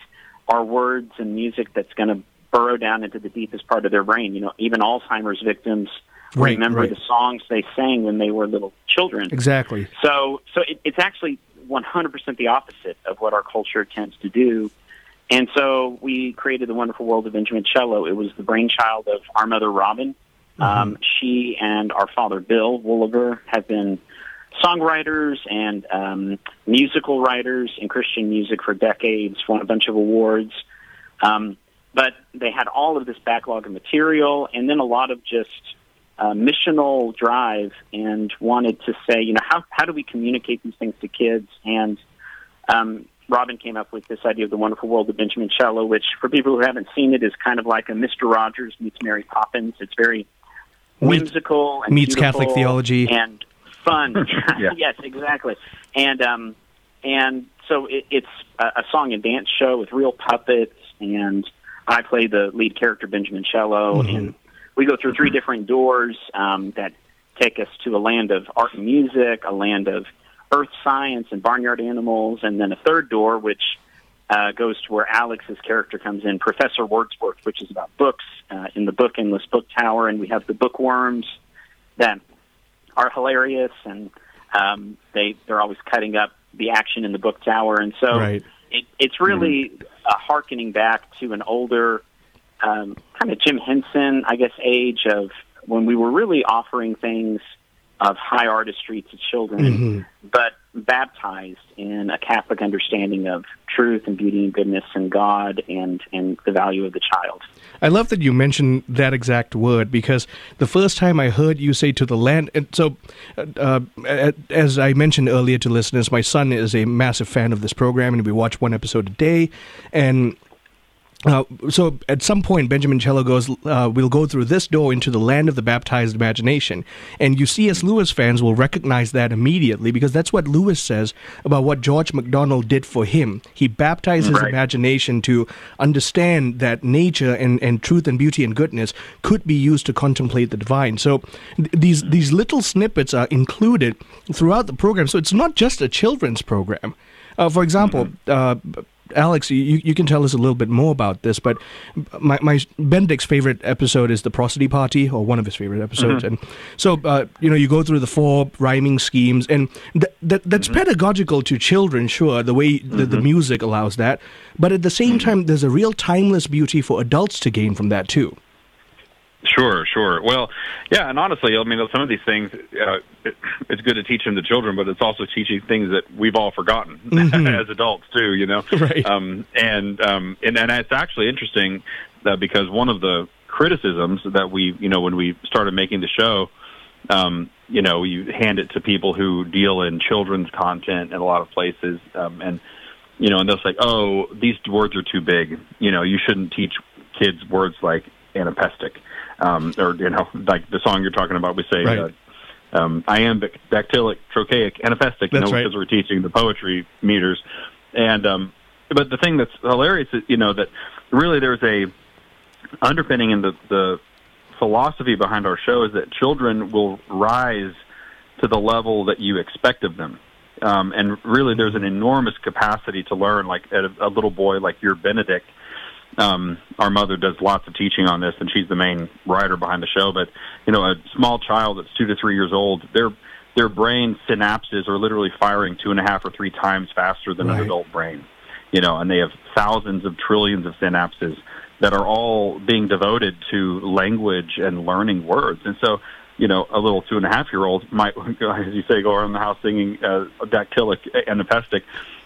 are words and music that's going to burrow down into the deepest part of their brain. You know, even Alzheimer's victims right, remember right. the songs they sang when they were little children. Exactly. So, so it, it's actually 100% the opposite of what our culture tends to do. And so we created the wonderful world of Benjamin Cello. It was the brainchild of our mother, Robin, Mm-hmm. Um, she and our father, Bill Wolaver, have been songwriters and um, musical writers in Christian music for decades, won a bunch of awards. Um, but they had all of this backlog of material and then a lot of just uh, missional drive and wanted to say, you know, how, how do we communicate these things to kids? And um, Robin came up with this idea of the wonderful world of Benjamin Cello, which for people who haven't seen it is kind of like a Mr. Rogers meets Mary Poppins. It's very whimsical and meets Catholic theology and fun. yeah. yes, exactly. And um, and so it, it's a, a song and dance show with real puppets, and I play the lead character Benjamin Cello, mm-hmm. and we go through three different doors um, that take us to a land of art and music, a land of earth science and barnyard animals, and then a third door which uh, goes to where Alex's character comes in, Professor Wordsworth, which is about books uh, in the book Endless Book Tower, and we have the bookworms that are hilarious, and um, they they're always cutting up the action in the book tower, and so right. it, it's really mm. a harkening back to an older um, kind of Jim Henson, I guess, age of when we were really offering things of high artistry to children, mm-hmm. but baptized in a Catholic understanding of truth and beauty and goodness and God and, and the value of the child. I love that you mentioned that exact word because the first time I heard you say to the land, and so uh, uh, as I mentioned earlier to listeners, my son is a massive fan of this program and we watch one episode a day. And uh, so at some point, Benjamin Cello goes, uh, we'll go through this door into the land of the baptized imagination. And you C.S. Lewis fans will recognize that immediately because that's what Lewis says about what George MacDonald did for him. He baptized his right. imagination to understand that nature and, and truth and beauty and goodness could be used to contemplate the divine. So th- these, these little snippets are included throughout the program. So it's not just a children's program. Uh, for example, mm-hmm. uh, Alex, you, you can tell us a little bit more about this, but my, my Benedict's favorite episode is the prosody party, or one of his favorite episodes. Mm-hmm. And so, uh, you know, you go through the four rhyming schemes, and th- that that's mm-hmm. pedagogical to children, sure, the way the, the mm-hmm. music allows that. But at the same mm-hmm. time, there's a real timeless beauty for adults to gain from that, too. Sure, sure. Well, yeah, and honestly, I mean, some of these things, uh, it, it's good to teach them to children, but it's also teaching things that we've all forgotten mm-hmm. as adults too. You know, right? Um, and um, and and it's actually interesting that uh, because one of the criticisms that we, you know, when we started making the show, um, you know, you hand it to people who deal in children's content in a lot of places, um, and you know, and they'll say, "Oh, these words are too big. You know, you shouldn't teach kids words like anapestic, um, or you know, like the song you're talking about. We say." Right. Uh, um, iambic, dactylic, trochaic, anapestic, you That's know, right. because we're teaching the poetry meters. And um, but the thing that's hilarious is, you know, that really there's a underpinning in the the philosophy behind our show is that children will rise to the level that you expect of them. Um, and really, there's an enormous capacity to learn. Like a, a little boy like your Benedict, um, our mother does lots of teaching on this, and she's the main writer behind the show. But you know, a small child that's two to three years old, their their brain synapses are literally firing two and a half or three times faster than Right. an adult brain. You know, and they have thousands of trillions of synapses that are all being devoted to language and learning words. And so, you know, a little two and a half year old might, as you say, go around the house singing uh, dactylic, anapestic,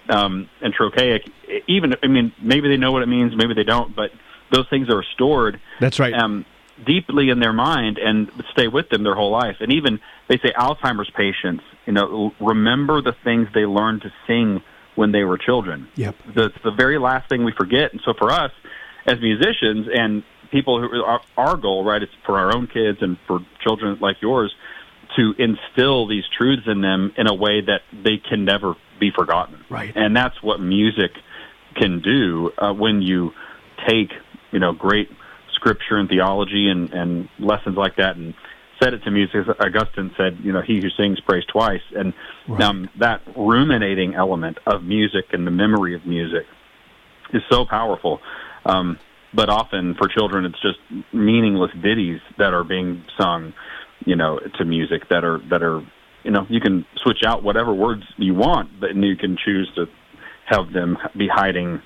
um, and trochaic. Even, I mean, maybe they know what it means, maybe they don't, but those things are stored. That's right. Um, deeply in their mind and stay with them their whole life. And even they say Alzheimer's patients, you know, remember the things they learned to sing when they were children. Yep. That's the very last thing we forget. And so for us as musicians and people who our, our goal, right, is for our own kids and for children like yours to instill these truths in them in a way that they can never be forgotten. Right. And that's what music can do uh, when you take, you know, great scripture and theology and, and lessons like that and set it to music. As Augustine said, you know, he who sings prays twice. And um, that ruminating element of music and the memory of music is so powerful. Um, but often for children, it's just meaningless ditties that are being sung, you know, to music that are that are, you know, you can switch out whatever words you want, but and you can choose to have them be hiding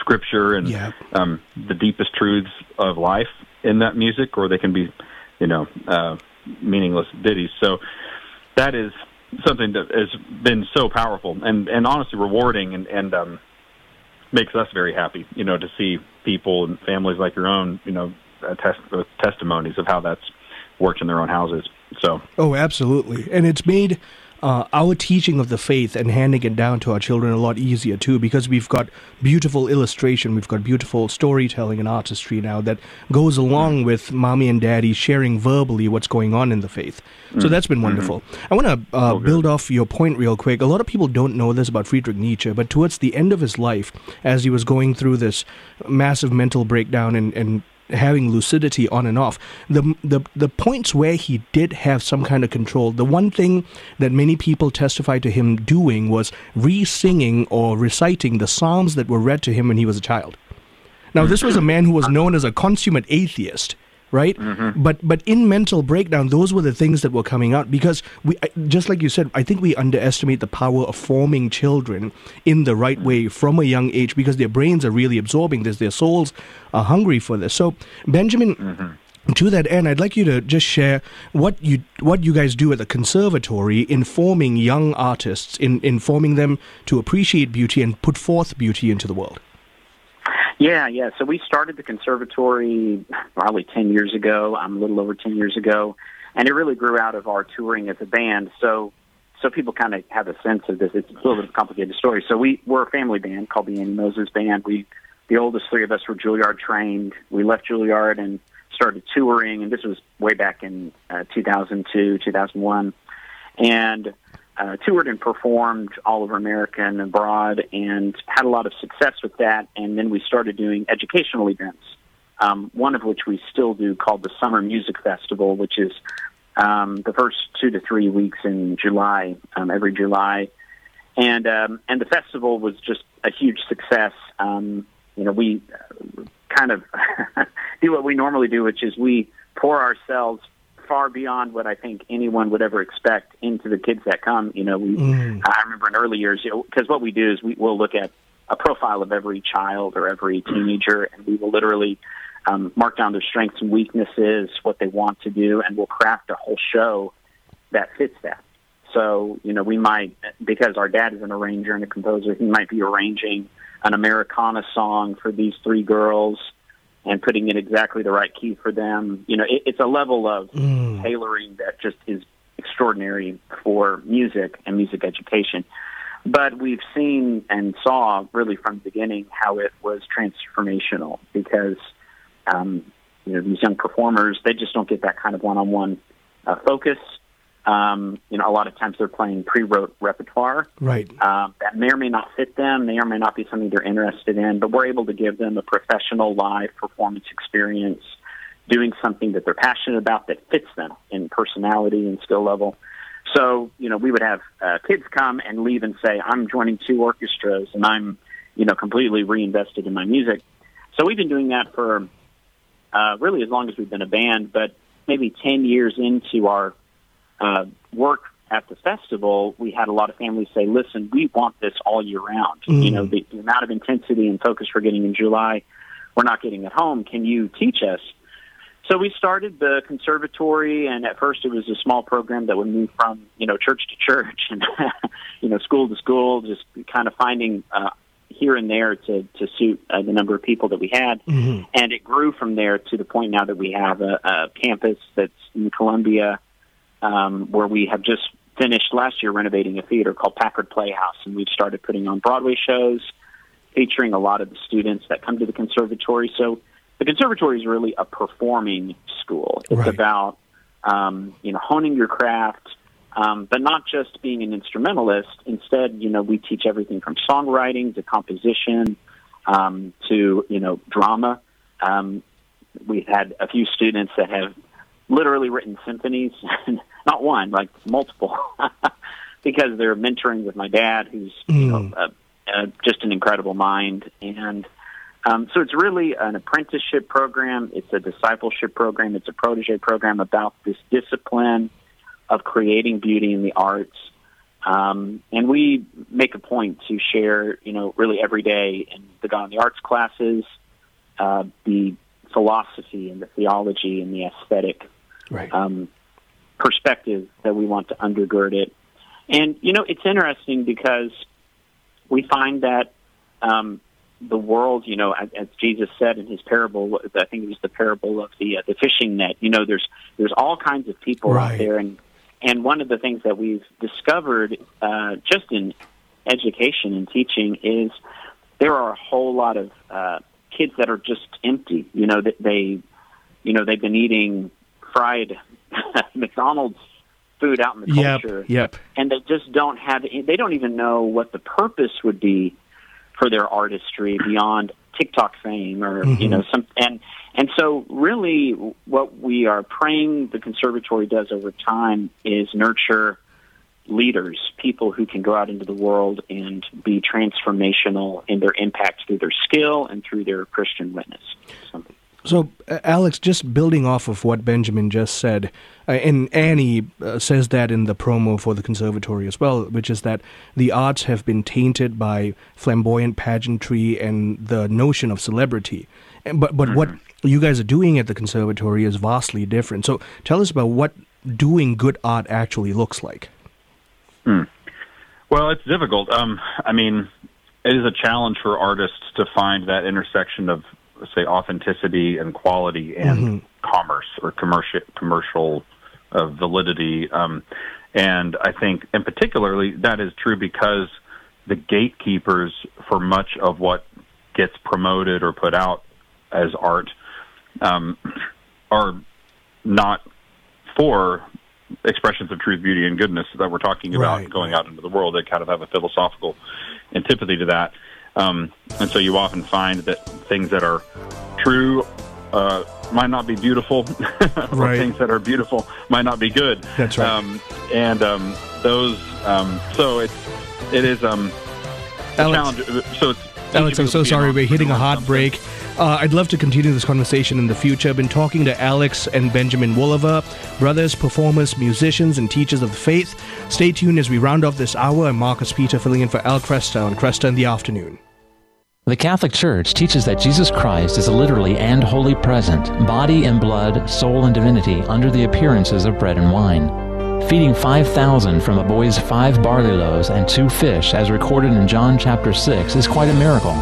scripture and Yeah. um, the deepest truths of life in that music, or they can be, you know, uh, meaningless ditties. So that is something that has been so powerful and and honestly rewarding and and um, makes us very happy. You know, to see people and families like your own, you know, attest with testimonies of how that's worked in their own houses. So Oh, absolutely. And it's made uh, our teaching of the faith and handing it down to our children a lot easier too, because we've got beautiful illustration, we've got beautiful storytelling and artistry now that goes along with mommy and daddy sharing verbally what's going on in the faith. So Mm. that's been Mhm. wonderful. I want to uh, build off your point real quick. A lot of people don't know this about Friedrich Nietzsche, but towards the end of his life, as he was going through this massive mental breakdown and, and having lucidity on and off. The, the the points where he did have some kind of control. The one thing that many people testified to him doing was re-singing or reciting the psalms that were read to him when he was a child. Now, this was a man who was known as a consummate atheist, right? Mm-hmm. But but in mental breakdown, those were the things that were coming out because we, just like you said, I think we underestimate the power of forming children in the right way from a young age because their brains are really absorbing this, their souls are hungry for this. So, Benjamin. Mm-hmm. To that end, I'd like you to just share what you what you guys do at the conservatory in forming young artists, in informing them to appreciate beauty and put forth beauty into the world. Yeah, yeah. So we started the conservatory probably 10 years ago, um, a little over 10 years ago, and it really grew out of our touring as a band. So so people kind of have a sense of this. It's a little bit of a complicated story. So we we're a family band called the Annie Moses Band. We the oldest three of us were Juilliard trained. We left Juilliard and started touring, and this was way back in uh, 2002, 2001, and uh, toured and performed all over America and abroad, and had a lot of success with that. And then we started doing educational events. Um, one of which we still do called the Summer Music Festival, which is um, the first two to three weeks in July, um, every July, and um, and the festival was just a huge success. Um, you know, we kind of do what we normally do, which is we pour ourselves far beyond what I think anyone would ever expect into the kids that come. You know, we Mm. I remember in early years because what we do is we will look at a profile of every child or every teenager, and we will literally um, mark down their strengths and weaknesses, what they want to do, and we'll craft a whole show that fits that. So, you know, we might, because our dad is an arranger and a composer, he might be arranging an Americana song for these three girls and putting in exactly the right key for them. You know, it, it's a level of tailoring that just is extraordinary for music and music education. But we've seen and saw really from the beginning how it was transformational because um, you know these young performers they just don't get that kind of one-on-one uh, focus. Um, you know, a lot of times they're playing pre-wrote repertoire Right. um, that may or may not fit them, may or may not be something they're interested in, but we're able to give them a professional live performance experience, doing something that they're passionate about that fits them in personality and skill level. So, you know, we would have uh, kids come and leave and say, I'm joining two orchestras and I'm, you know, completely reinvested in my music. So we've been doing that for uh, really as long as we've been a band, but maybe 10 years into our uh, work at the festival, we had a lot of families say, listen, we want this all year round. Mm. You know, the, the amount of intensity and focus we're getting in July, we're not getting at home. Can you teach us? So we started the conservatory, and at first it was a small program that would move from you know church to church and you know school to school, just kind of finding uh, here and there to to suit uh, the number of people that we had. And it grew from there to the point now that we have a, a campus that's in Columbia, um, where we have just finished last year renovating a theater called Packard Playhouse, and we've started putting on Broadway shows featuring a lot of the students that come to the conservatory. So the conservatory is really a performing school. It's Right. about um, you know honing your craft, um, but not just being an instrumentalist. Instead, you know, we teach everything from songwriting to composition um, to you know drama. Um, we've had a few students that have literally written symphonies, not one, like multiple, because they're mentoring with my dad, who's you know uh, uh, just an incredible mind, and um, so it's really an apprenticeship program. It's a discipleship program. It's a protege program about this discipline of creating beauty in the arts. Um, and we make a point to share, you know, really every day in the God in the Arts classes, uh, the philosophy and the theology and the aesthetic Right. um, perspective that we want to undergird it. And you know, it's interesting because we find that um, the world, you know, as, as Jesus said in his parable, I think it was the parable of the uh, the fishing net. You know, there's there's all kinds of people out there, and and one of the things that we've discovered uh, just in education and teaching is there are a whole lot of uh, kids that are just empty. You know, that they, you know, they've been eating fried McDonald's food out in the culture, Yep. and they just don't have. They don't even know what the purpose would be for their artistry beyond TikTok fame or you Mhm. know some and and so really what we are praying the conservatory does over time is nurture leaders, people who can go out into the world and be transformational in their impact through their skill and through their Christian witness. So, uh, Alex, just building off of what Benjamin just said, uh, and Annie uh, says that in the promo for the conservatory as well, which is that the arts have been tainted by flamboyant pageantry and the notion of celebrity. And, but but what you guys are doing at the conservatory is vastly different. So, tell us about what doing good art actually looks like. Hmm. Well, it's difficult. Um, I mean, it is a challenge for artists to find that intersection of, say, authenticity and quality and commerce or commercial commercial uh, validity. Um, and I think, and particularly, that is true because the gatekeepers for much of what gets promoted or put out as art um, are not for expressions of truth, beauty, and goodness that we're talking about Right, going out into the world. They kind of have a philosophical antipathy to that. Um, and so you often find that things that are true uh, might not be beautiful, or Right. things that are beautiful might not be good. That's right. Um, and um, those, um, so it's it is um, a Alex- challenge. So it's Alex, I'm so sorry. We're hitting a hard break. Uh, I'd love to continue this conversation in the future. I've been talking to Alex and Benjamin Wolaver, brothers, performers, musicians, and teachers of the faith. Stay tuned as we round off this hour. I'm Marcus Peter filling in for Al Kresta on Kresta in the afternoon. The Catholic Church teaches that Jesus Christ is literally and wholly present, body and blood, soul and divinity, under the appearances of bread and wine. Feeding 5,000 from a boy's five barley loaves and two fish, as recorded in John chapter 6, is quite a miracle.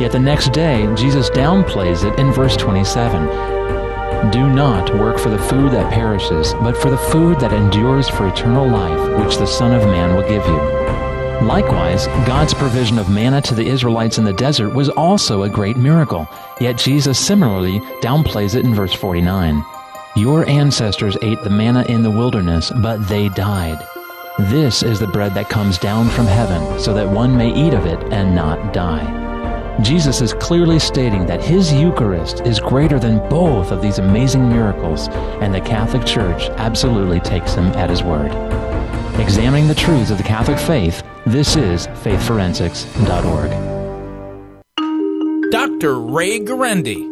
Yet the next day, Jesus downplays it in verse 27. Do not work for the food that perishes, but for the food that endures for eternal life, which the Son of Man will give you. Likewise, God's provision of manna to the Israelites in the desert was also a great miracle, yet Jesus similarly downplays it in verse 49. Your ancestors ate the manna in the wilderness, but they died. This is the bread that comes down from heaven, so that one may eat of it and not die. Jesus is clearly stating that his Eucharist is greater than both of these amazing miracles, and the Catholic Church absolutely takes him at his word. Examining the truths of the Catholic faith, this is faithforensics.org. Dr. Ray Guarendi.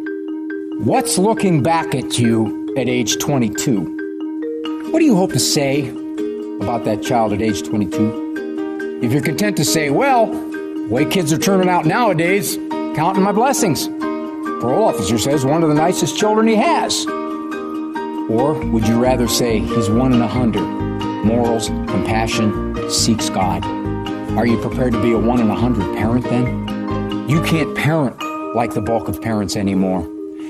What's looking back at you at age 22? What do you hope to say about that child at age 22? If you're content to say, well, way kids are turning out nowadays, counting my blessings. Parole officer says one of the nicest children he has. Or would you rather say he's one in a hundred? Morals, compassion, seeks God. Are you prepared to be a one in a hundred parent then? You can't parent like the bulk of parents anymore.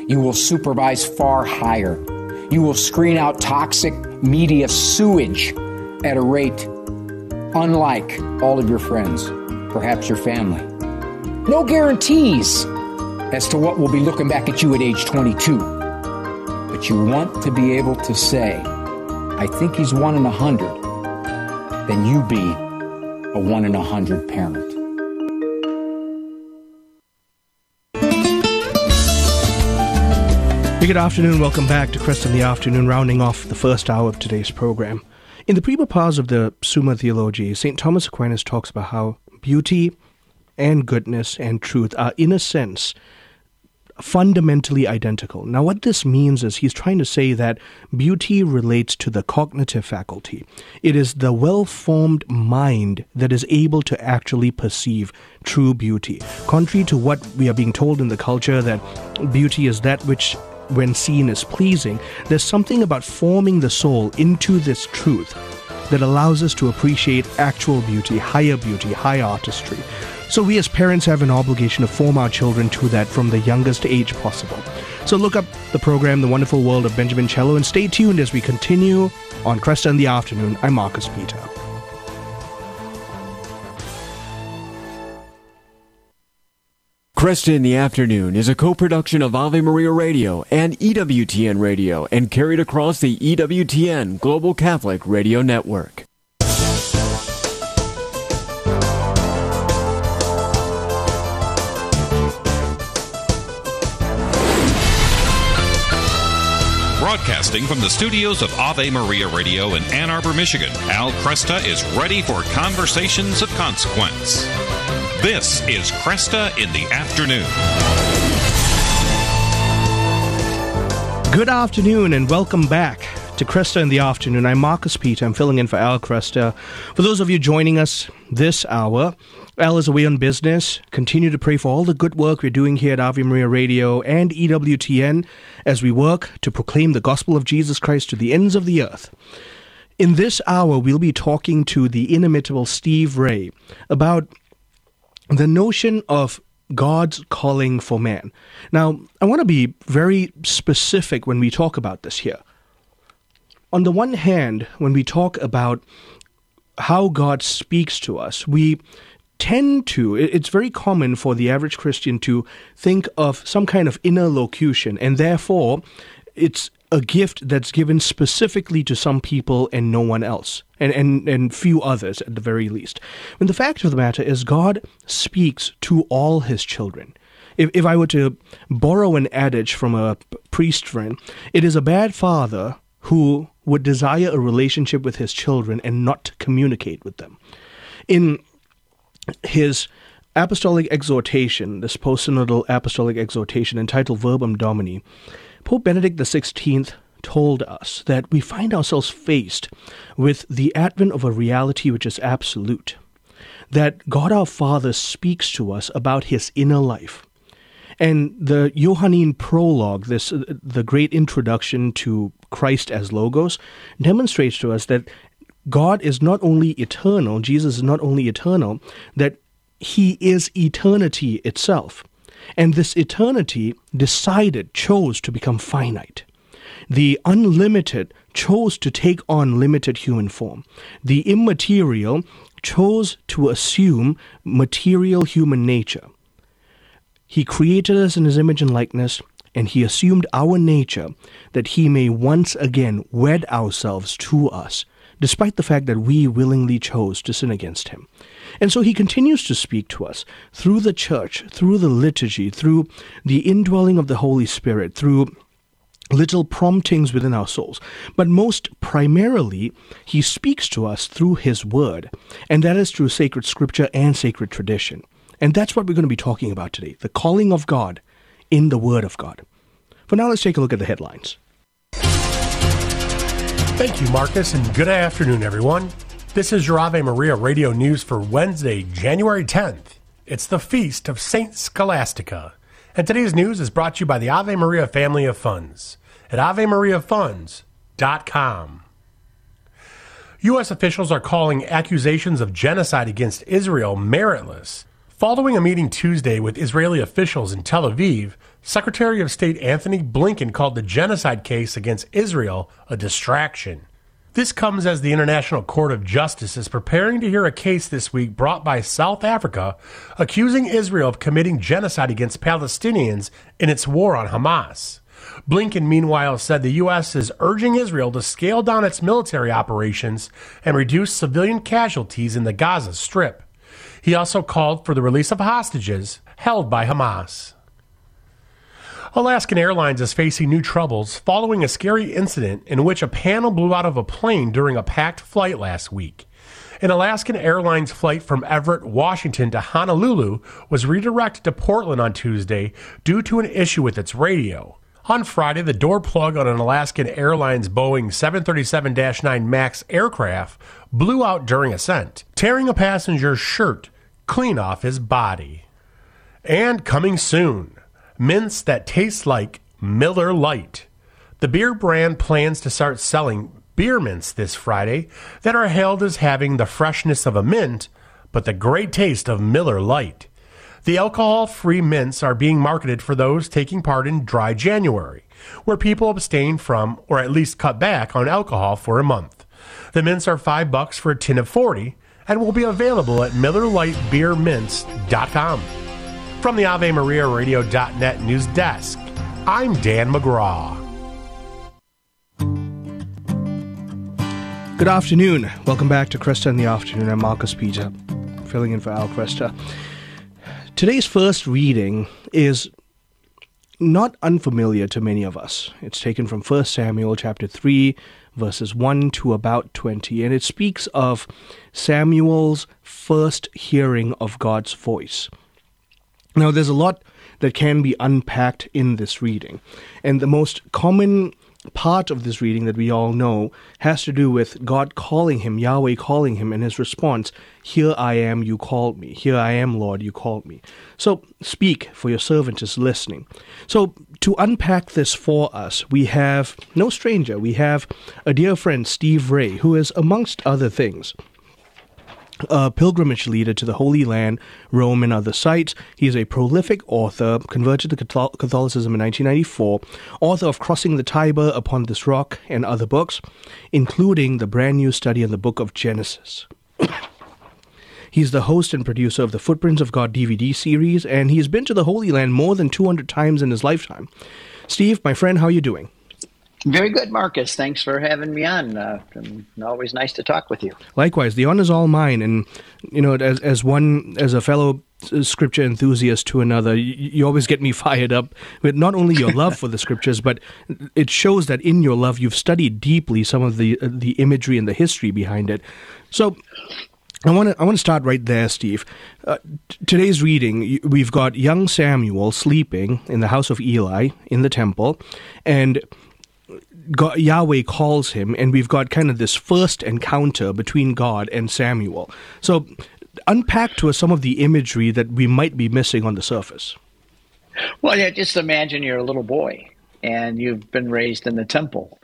You will supervise far higher. You will screen out toxic media sewage at a rate unlike all of your friends perhaps your family. No guarantees as to what will be looking back at you at age 22. But you want to be able to say, I think he's one in a hundred, then you be a one in a hundred parent. Good afternoon. Welcome back to Kresta in the Afternoon, rounding off the first hour of today's program. In the Prima Pars of the Summa Theologiae, St. Thomas Aquinas talks about how beauty and goodness and truth are, in a sense, fundamentally identical. Now, what this means is he's trying to say that beauty relates to the cognitive faculty. It is the well formed mind that is able to actually perceive true beauty. Contrary to what we are being told in the culture, that beauty is that which when seen is pleasing, there's something about forming the soul into this truth that allows us to appreciate actual beauty, higher beauty, high artistry. So we as parents have an obligation to form our children to that from the youngest age possible. So look up the program, The Wonderful World of Benjamin Cello, and stay tuned as we continue on Kresta in the Afternoon. I'm Marcus Peter. Kresta in the Afternoon is a co-production of Ave Maria Radio and EWTN Radio and carried across the EWTN Global Catholic Radio Network. Broadcasting from the studios of Ave Maria Radio in Ann Arbor, Michigan, Al Kresta is ready for conversations of consequence. This is Kresta in the Afternoon. Good afternoon and welcome back to Kresta in the Afternoon. I'm Marcus Peter. I'm filling in for Al Kresta. For those of you joining us this hour, Al is away on business. Continue to pray for all the good work we're doing here at Ave Maria Radio and EWTN as we work to proclaim the gospel of Jesus Christ to the ends of the earth. In this hour, we'll be talking to the inimitable Steve Ray about the notion of God's calling for man. Now, I want to be very specific when we talk about this here. On the one hand, when we talk about how God speaks to us, we tend to, it's very common for the average Christian to think of some kind of inner locution, and therefore it's a gift that's given specifically to some people and no one else, and, and, and few others at the very least. When the fact of the matter is, God speaks to all his children. If, if I were to borrow an adage from a priest friend, it is a bad father who would desire a relationship with his children and not communicate with them. In his apostolic exhortation, this post-synodal apostolic exhortation entitled Verbum Domini, Pope Benedict XVI told us that we find ourselves faced with the advent of a reality which is absolute. That God our Father speaks to us about his inner life. And the Johannine prologue, this uh, the great introduction to Christ as Logos, demonstrates to us that God is not only eternal, Jesus is not only eternal, that he is eternity itself. And this eternity decided, chose to become finite. The unlimited chose to take on limited human form. The immaterial chose to assume material human nature. He created us in his image and likeness, and he assumed our nature that he may once again wed ourselves to us, despite the fact that we willingly chose to sin against him. And so he continues to speak to us through the church, through the liturgy, through the indwelling of the Holy Spirit, through little promptings within our souls. But most primarily, he speaks to us through his word, and that is through sacred scripture and sacred tradition. And that's what we're going to be talking about today the calling of God in the word of God. For now, let's take a look at the headlines. Thank you, Marcus, and good afternoon, everyone. This is your Ave Maria radio news for Wednesday, January 10th. It's the feast of Saint Scholastica. And today's news is brought to you by the Ave Maria family of funds at AveMariaFunds.com. U.S. officials are calling accusations of genocide against Israel meritless. Following a meeting Tuesday with Israeli officials in Tel Aviv, Secretary of State Antony Blinken called the genocide case against Israel a distraction. This comes as the International Court of Justice is preparing to hear a case this week brought by South Africa accusing Israel of committing genocide against Palestinians in its war on Hamas. Blinken, meanwhile, said the U.S. is urging Israel to scale down its military operations and reduce civilian casualties in the Gaza Strip. He also called for the release of hostages held by Hamas. Alaskan Airlines is facing new troubles following a scary incident in which a panel blew out of a plane during a packed flight last week. An Alaskan Airlines flight from Everett, Washington to Honolulu was redirected to Portland on Tuesday due to an issue with its radio. On Friday, the door plug on an Alaskan Airlines Boeing 737 9 MAX aircraft blew out during ascent, tearing a passenger's shirt clean off his body. And coming soon, mints that taste like Miller Lite. The beer brand plans to start selling beer mints this Friday that are hailed as having the freshness of a mint, but the great taste of Miller Lite. The alcohol free mints are being marketed for those taking part in Dry January, where people abstain from or at least cut back on alcohol for a month. The mints are 5 bucks for a tin of 40 and will be available at MillerLiteBeerMints.com. From the Ave Maria Radio.net news desk, I'm Dan McGraw. Good afternoon. Welcome back to Kresta in the Afternoon. I'm Marcus Peter, filling in for Al Kresta. Today's first reading is not unfamiliar to many of us. It's taken from 1 Samuel chapter 3 verses 1 to about 20 and it speaks of Samuel's first hearing of God's voice. Now there's a lot that can be unpacked in this reading. And the most common part of this reading that we all know has to do with God calling him, Yahweh calling him, and his response, Here I am, you called me. Here I am, Lord, you called me. So speak, for your servant is listening. So to unpack this for us, we have no stranger. We have a dear friend, Steve Ray, who is, amongst other things, a pilgrimage leader to the Holy Land, Rome, and other sites. He is a prolific author, converted to Catholicism in 1994, author of Crossing the Tiber Upon This Rock and other books, including the brand new study on the book of Genesis. He's the host and producer of the Footprints of God DVD series, and he's been to the Holy Land more than 200 times in his lifetime. Steve, my friend, how are you doing? Very good, Marcus. Thanks for having me on. Uh, always nice to talk with you. Likewise, the honor is all mine. And you know, as as one as a fellow scripture enthusiast to another, you, you always get me fired up with not only your love for the scriptures, but it shows that in your love you've studied deeply some of the the imagery and the history behind it. So. I want to I want to start right there, Steve. Uh, t- today's reading, we've got young Samuel sleeping in the house of Eli in the temple, and God, Yahweh calls him, and we've got kind of this first encounter between God and Samuel. So, unpack to us some of the imagery that we might be missing on the surface. Well, yeah, just imagine you're a little boy and you've been raised in the temple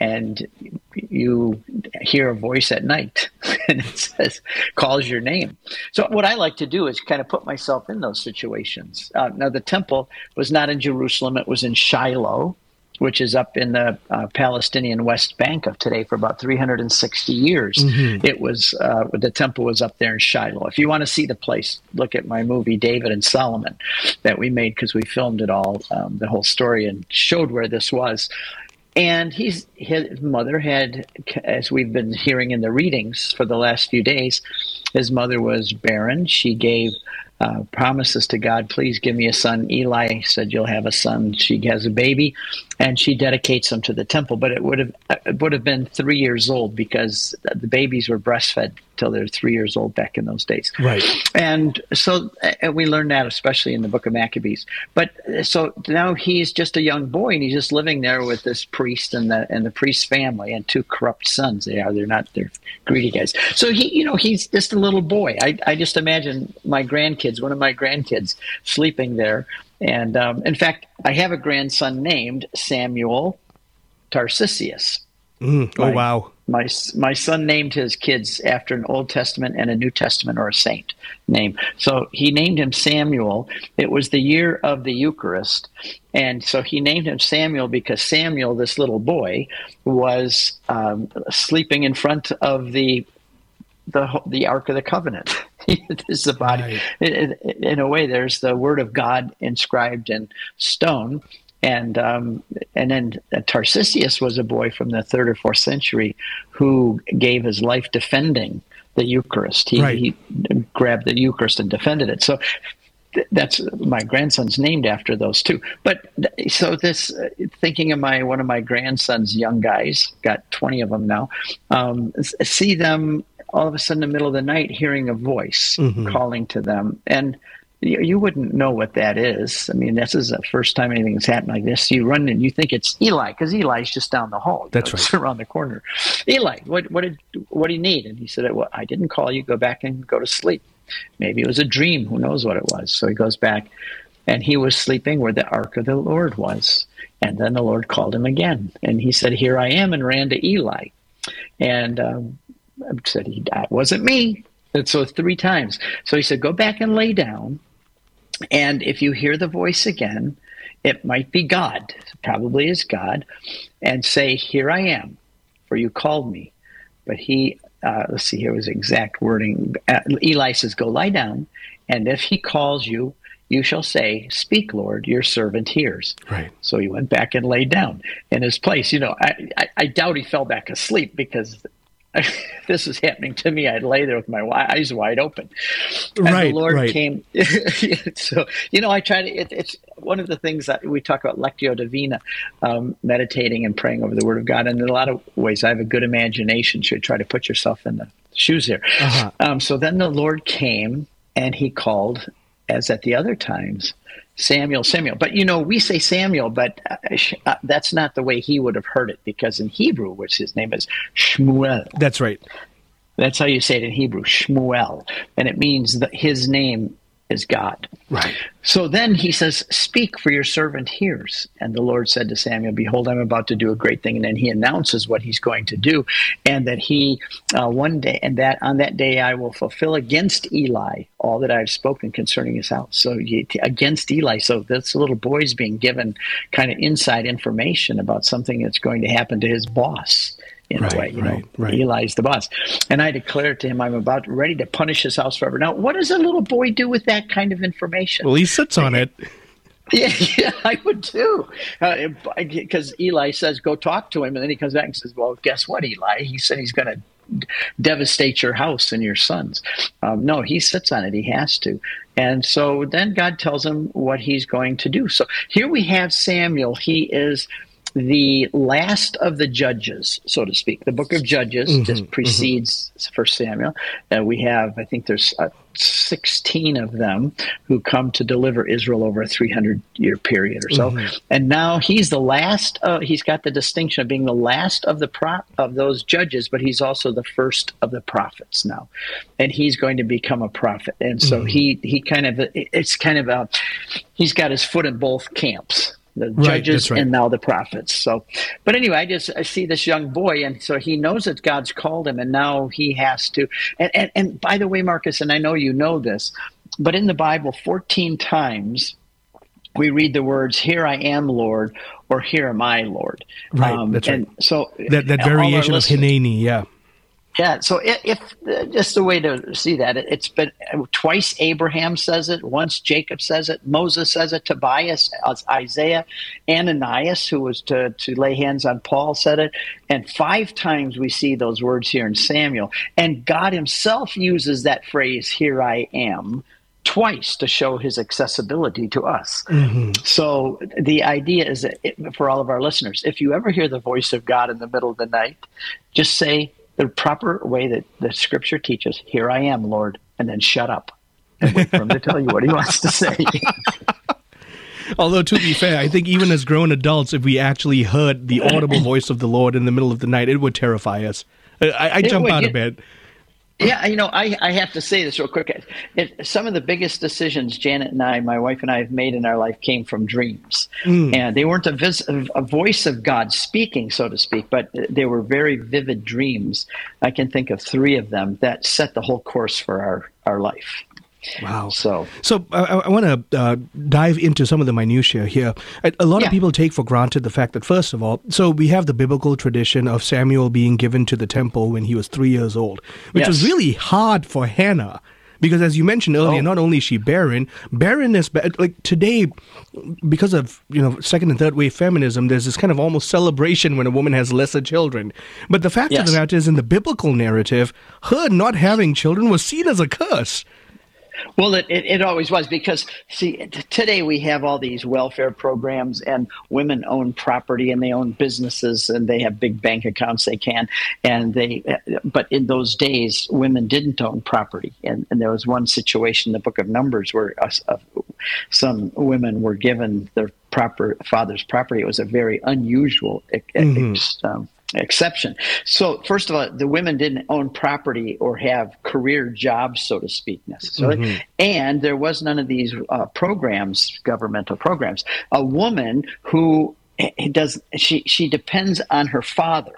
and you hear a voice at night and it says calls your name so what i like to do is kind of put myself in those situations uh, now the temple was not in jerusalem it was in shiloh which is up in the uh, Palestinian West Bank of today for about 360 years. Mhm. It was uh, the temple was up there in Shiloh. If you want to see the place, look at my movie David and Solomon that we made because we filmed it all, um, the whole story, and showed where this was. And he's his mother had, as we've been hearing in the readings for the last few days, his mother was barren. She gave uh, promises to God, please give me a son. Eli said, "You'll have a son." She has a baby, and she dedicates him to the temple. But it would have it would have been three years old because the babies were breastfed till they're three years old back in those days. Right. And so and we learned that especially in the book of Maccabees. But so now he's just a young boy and he's just living there with this priest and the and the priest's family and two corrupt sons. They are they're not they're greedy guys. So he you know he's just a little boy. I I just imagine my grandkids, one of my grandkids, sleeping there. And um, in fact, I have a grandson named Samuel Tarcisius. Mm, oh My- wow. My my son named his kids after an Old Testament and a New Testament or a saint name. So he named him Samuel. It was the year of the Eucharist, and so he named him Samuel because Samuel, this little boy, was um, sleeping in front of the the the Ark of the Covenant. this is the body. In, in- in a way, there's the Word of God inscribed in stone, and um, and then Tarcisius was a boy from the third or fourth century who gave his life defending the Eucharist. He, Right. he grabbed the Eucharist and defended it. So th- that's my grandson's named after those two. But th- so this uh, thinking of my one of my grandson's young guys, got twenty of them now. Um, see them all of a sudden in the middle of the night hearing a voice Mhm. calling to them and. You, you wouldn't know what that is. I mean, this is the first time anything's happened like this. You run and you think it's Eli because Eli's just down the hall. That's know, it's around the corner. Eli, what what did what do you need? And he said, "Well, I didn't call you. Go back and go to sleep. Maybe it was a dream. Who knows what it was?" So he goes back, and he was sleeping where the ark of the Lord was. And then the Lord called him again, and he said, "Here I am," and ran to Eli, and um, said, "He that wasn't me." And so three times. So he said, "Go back and lay down." And if you hear the voice again, it might be God, probably is God, and say, Here I am, for you called me. But he, uh, let's see, here was exact wording. Uh, Eli says, Go lie down, and if he calls you, you shall say, Speak, Lord, your servant hears. Right. So he went back and laid down in his place. You know, I, I, I doubt he fell back asleep because this is happening to me. I'd lay there with my eyes wide open. And Right, the Lord right. came. so, you know, I try to, it, it's one of the things that we talk about Lectio Divina, um, meditating and praying over the Word of God. And in a lot of ways, I have a good imagination. Should try to put yourself in the shoes here. Uh-huh. Um, so then the Lord came and he called, as at the other times, Samuel, Samuel. But you know, we say Samuel, but uh, uh, that's not the way he would have heard it because in Hebrew, which his name is Shmuel. That's right. That's how you say it in Hebrew, Shmuel. And it means that his name is God. Right. So then he says, Speak, for your servant hears. And the Lord said to Samuel, Behold, I'm about to do a great thing. And then he announces what he's going to do, and that he, uh, one day, and that on that day I will fulfill against Eli all that I've spoken concerning his house. So he, against Eli. So this little boy's being given kind of inside information about something that's going to happen to his boss. In Right, a way, you right, know, right. Eli's the boss, and I declared to him, "I'm about ready to punish his house forever." Now, what does a little boy do with that kind of information? Well, he sits on it. Yeah, yeah, I would too. Because Eli says, go talk to him. And then he comes back and says, well, guess what, Eli? He said he's going to devastate your house and your sons. Um, no, he sits on it. He has to. And so then God tells him what he's going to do. So here we have Samuel. He is the last of the judges, so to speak. The book of Judges Mhm, just precedes First Samuel. and we have, I think, there's uh, 16 of them who come to deliver Israel over a 300 year period or so. Mhm. And now he's the last. Uh, he's got the distinction of being the last of the pro- of those judges, but he's also the first of the prophets now, and he's going to become a prophet. And so Mhm. he he kind of it's kind of a he's got his foot in both camps. The Right, judges right. and now the prophets. So, but anyway, I just I see this young boy, and so he knows that God's called him, and now he has to. And and, and by the way, Marcus, and I know you know this, but in the Bible, fourteen times we read the words "Here I am, Lord," or "Here am I, Lord." Right. Um, that's right. and So that that variation of Hineni, yeah. Yeah, so if, if uh, just a way to see that, it, it's been twice Abraham says it, once Jacob says it, Moses says it, Tobias, uh, Isaiah, Ananias, who was to, to lay hands on Paul, said it, and five times we see those words here in Samuel. And God Himself uses that phrase, Here I am, twice to show His accessibility to us. So the idea is that it, for all of our listeners, if you ever hear the voice of God in the middle of the night, just say the proper way that the Scripture teaches, "Here I am, Lord," and then shut up and wait for Him to tell you what He wants to say. Although to be fair, I think even as grown adults, if we actually heard the audible voice of the Lord in the middle of the night, it would terrify us. I, I jump would, out of bed. Yeah, you know, I, I have to say this real quick. It, some of the biggest decisions Janet and I, my wife and I, have made in our life came from dreams, Mm. and they weren't a, vis- a voice of God speaking, so to speak, but they were very vivid dreams. I can think of three of them that set the whole course for our our life. Wow. So, So I, I want to uh, dive into some of the minutiae here. A, a lot Yeah. of people take for granted the fact that, first of all, so we have the biblical tradition of Samuel being given to the temple when he was three years old, which was really hard for Hannah. Because as you mentioned earlier, not only is she barren, barrenness, ba- like today, because of you know second and third wave feminism, there's this kind of almost celebration when a woman has lesser children. But the fact of Yes. the matter is, in the biblical narrative, her not having children was seen as a curse. Well, it, it, it always was because, see, today we have all these welfare programs and women own property and they own businesses and they have big bank accounts they can. And they, but in those days, women didn't own property. And, and there was one situation in the book of Numbers where uh, uh, some women were given their proper father's property. It was a very unusual ex- um, exception. So, first of all, the women didn't own property or have career jobs, so to speak, necessarily. Mhm. And there was none of these uh, programs, governmental programs. A woman who eh, does she she depends on her father.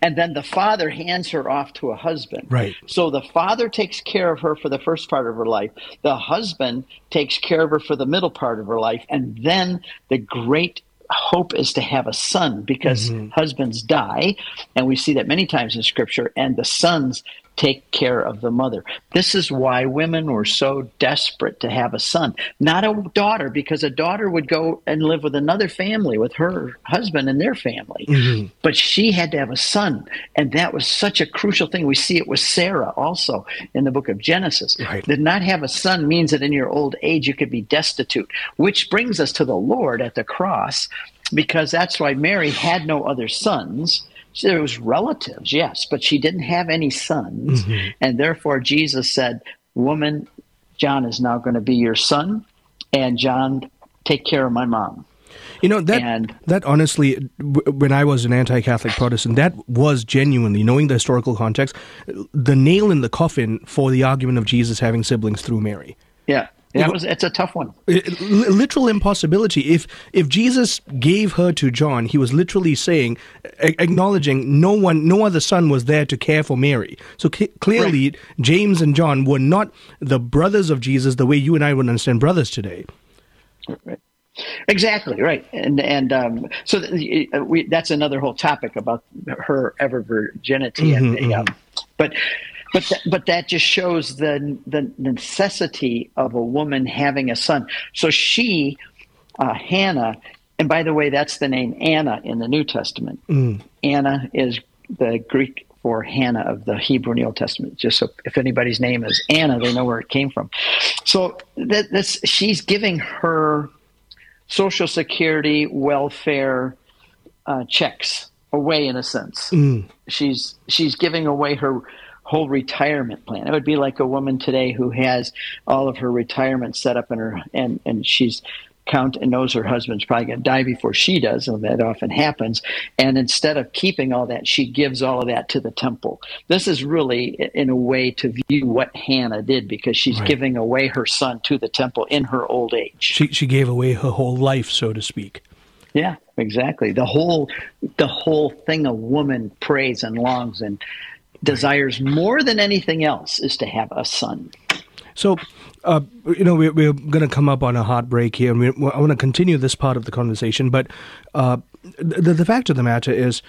And then the father hands her off to a husband. Right. So the father takes care of her for the first part of her life. The husband takes care of her for the middle part of her life. And then the great hope is to have a son because mm-hmm. husbands die. And we see that many times in scripture. And the sons take care of the mother. This is why women were so desperate to have a son, not a daughter, because a daughter would go and live with another family with her husband and their family. Mm-hmm. But she had to have a son, and that was such a crucial thing. We see it with Sarah also in the book of Genesis. Right. That not have a son means that in your old age you could be destitute, which brings us to the Lord at the cross, because that's why Mary had no other sons. There was relatives, yes, but she didn't have any sons, mm-hmm. and therefore Jesus said, "Woman, John is now going to be your son, and John, take care of my mom." You know that that honestly, w- when I was an anti-Catholic Protestant, that was genuinely knowing the historical context, the nail in the coffin for the argument of Jesus having siblings through Mary. Yeah, that was it's a tough one. Literal impossibility. If if Jesus gave her to John, he was literally saying, acknowledging no one, no other son was there to care for Mary. So c- clearly, James and John were not the brothers of Jesus the way you and I would understand brothers today. Right. Exactly right, and and um, so th- uh, we, that's another whole topic about her ever virginity, and Mhm, the, um, but but th- but that just shows the the necessity of a woman having a son. So she, uh, Hannah, and by the way, that's the name Anna in the New Testament. Mm. Anna is the Greek for Hannah of the Hebrew Old Testament. Just so if anybody's name is Anna, they know where it came from. So that, that's she's giving her Social Security, welfare uh, checks away in a sense. Mm. She's she's giving away her whole retirement plan. It would be like a woman today who has all of her retirement set up in her and and she's count and knows her husband's probably going to die before she does, and that often happens. And instead of keeping all that, she gives all of that to the temple. This is really, in a way, to view what Hannah did because she's Right. giving away her son to the temple in her old age. She she gave away her whole life, so to speak. Yeah, exactly. The whole the whole thing a woman prays and longs and desires more than anything else is to have a son. So, Uh, you know, we're, we're going to come up on a hard break here, and we, I want to continue this part of the conversation. But uh, the, the fact of the matter is,